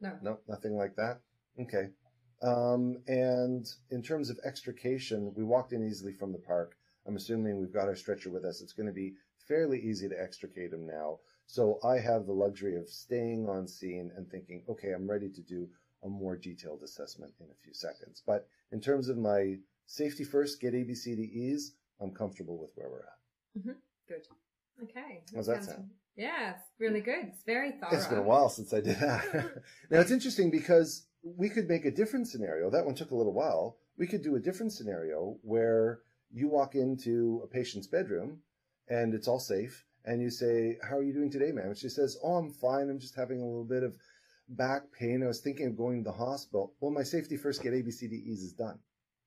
No. No, nothing like that. Okay. Um, and in terms of extrication, we walked in easily from the park. I'm assuming we've got our stretcher with us. It's going to be fairly easy to extricate him now. So I have the luxury of staying on scene and thinking, okay, I'm ready to do a more detailed assessment in a few seconds. But in terms of my safety first, get ABCDEs, I'm comfortable with where we're at. Mm-hmm. Good. Okay. How's that sound? Yeah, it's really good. It's very thorough. It's been a while since I did that. now it's interesting because we could make a different scenario. That one took a little while. We could do a different scenario where you walk into a patient's bedroom and it's all safe and you say, How are you doing today, ma'am? And she says, Oh, I'm fine. I'm just having a little bit of back pain. I was thinking of going to the hospital. Well, my safety first get ABCDEs is done.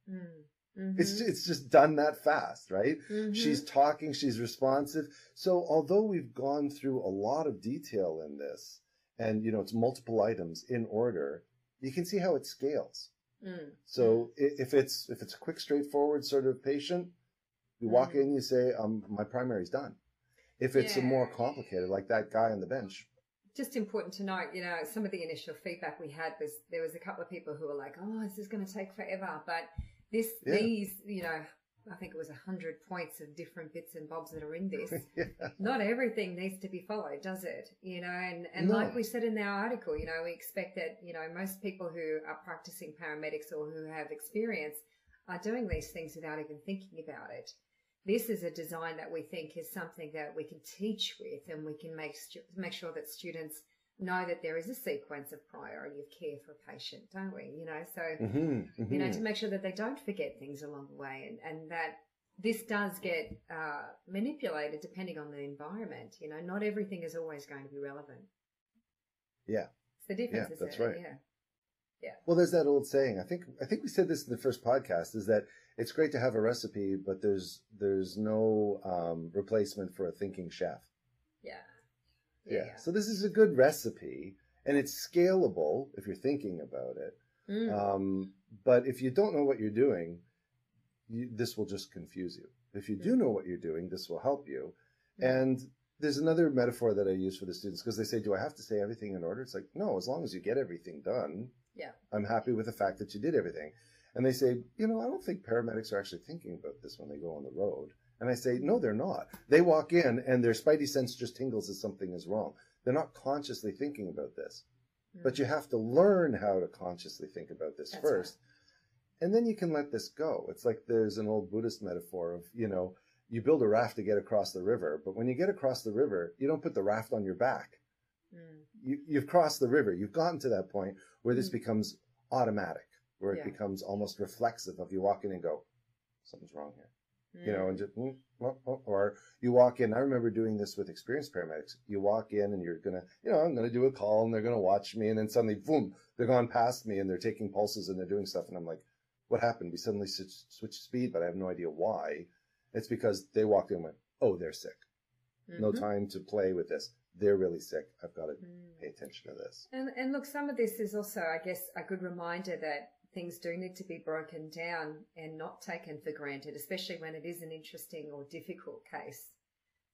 Mm. Mm-hmm. It's it's just done that fast, right? Mm-hmm. She's talking, she's responsive. So although we've gone through a lot of detail in this, and you know it's multiple items in order, you can see how it scales. Mm. So if it's if it's a quick, straightforward sort of patient, you walk mm. in, you say, um, "My primary's done." If it's yeah. more complicated, like that guy on the bench, just important to note, you know, some of the initial feedback we had was there was a couple of people who were like, "Oh, this is going to take forever," but this, yeah. these, you know, I think it was a hundred points of different bits and bobs that are in this. yeah. Not everything needs to be followed, does it? You know, and, and no. like we said in our article, you know, we expect that, you know, most people who are practicing paramedics or who have experience are doing these things without even thinking about it. This is a design that we think is something that we can teach with and we can make, stu- make sure that students know that there is a sequence of priority of care for a patient, don't we? You know, so, mm-hmm, mm-hmm. you know, to make sure that they don't forget things along the way and, and that this does get uh, manipulated depending on the environment. You know, not everything is always going to be relevant. Yeah. It's the difference, yeah, that's right. Yeah. Yeah. Well, there's that old saying. I think I think we said this in the first podcast. Is that it's great to have a recipe, but there's there's no um, replacement for a thinking chef. Yeah. Yeah. yeah. So this is a good recipe and it's scalable if you're thinking about it. Mm. Um, but if you don't know what you're doing, you, this will just confuse you. If you do mm. know what you're doing, this will help you. Mm. And there's another metaphor that I use for the students because they say, "Do I have to say everything in order?" It's like, no. As long as you get everything done, yeah, I'm happy with the fact that you did everything. And they say, you know, I don't think paramedics are actually thinking about this when they go on the road. And I say, no, they're not. They walk in and their spidey sense just tingles as something is wrong. They're not consciously thinking about this. Mm. But you have to learn how to consciously think about this That's first. And then you can let this go. It's like there's an old Buddhist metaphor of, you know, you build a raft to get across the river, but when you get across the river, you don't put the raft on your back. Mm. You, you've crossed the river. You've gotten to that point where this Mm. becomes automatic, where it becomes almost reflexive of you walk in and go, something's wrong here you know, and just, mm, or you walk in. I remember doing this with experienced paramedics. You walk in and you're gonna, you know, I'm gonna do a call and they're gonna watch me, and then suddenly, boom, they're gone past me and they're taking pulses and they're doing stuff, and I'm like, what happened? We suddenly switched, speed, but I have no idea why. It's because they walked in and went, oh, they're sick. No Mhm. time to play with this. They're really sick. I've got to Mm. pay attention to this. And, and look, some of this is also, I guess, a good reminder that things do need to be broken down and not taken for granted, especially when it is an interesting or difficult case.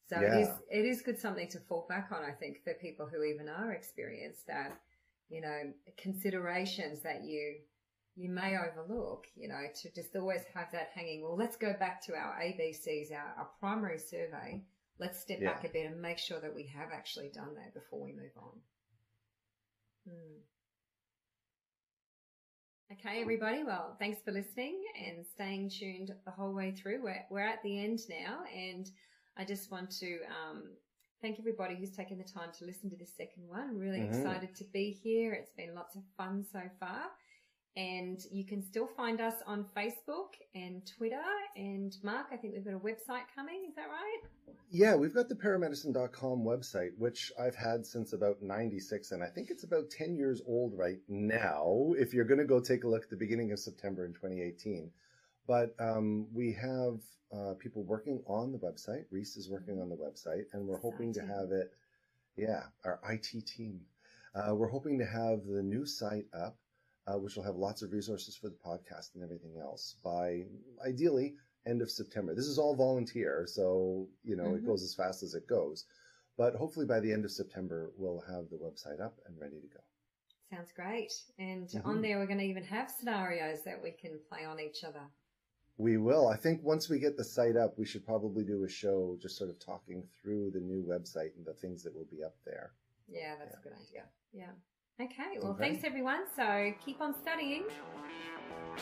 So it is, Yeah. it is good something to fall back on, I think, for people who even are experienced that, you know, considerations that you, you may overlook, you know, to just always have that hanging. Well, let's go back to our ABCs, our, our primary survey. Let's step Yeah. back a bit and make sure that we have actually done that before we move on. Hmm. Okay, everybody. Well, thanks for listening and staying tuned the whole way through. We're, we're at the end now, and I just want to um, thank everybody who's taken the time to listen to this second one. Really Mhm. excited to be here. It's been lots of fun so far. And you can still find us on Facebook and Twitter. And Mark, I think we've got a website coming. Is that right? Yeah, we've got the paramedicine.com website, which I've had since about 96, and I think it's about 10 years old right now, if you're going to go take a look at the beginning of September in 2018. But um, we have uh, people working on the website. Reese is working on the website, and we're hoping to have it, yeah, our IT team. Uh, we're hoping to have the new site up, uh, which will have lots of resources for the podcast and everything else by ideally end of September. This is all volunteer, so you know it Mhm. goes as fast as it goes. But hopefully by the end of September, we'll have the website up and ready to go. Sounds great. And Mhm. on there, we're going to even have scenarios that we can play on each other. We will. I think once we get the site up, we should probably do a show just sort of talking through the new website and the things that will be up there. Yeah, that's Yeah. a good idea. Yeah. Okay. Well, Okay. thanks everyone. So keep on studying.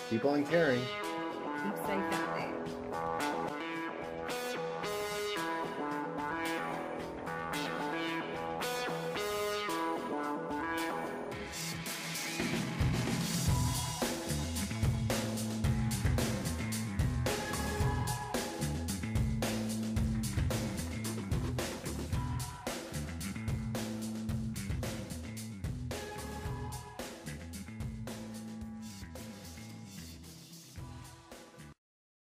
Keep on caring. Keep safe out there.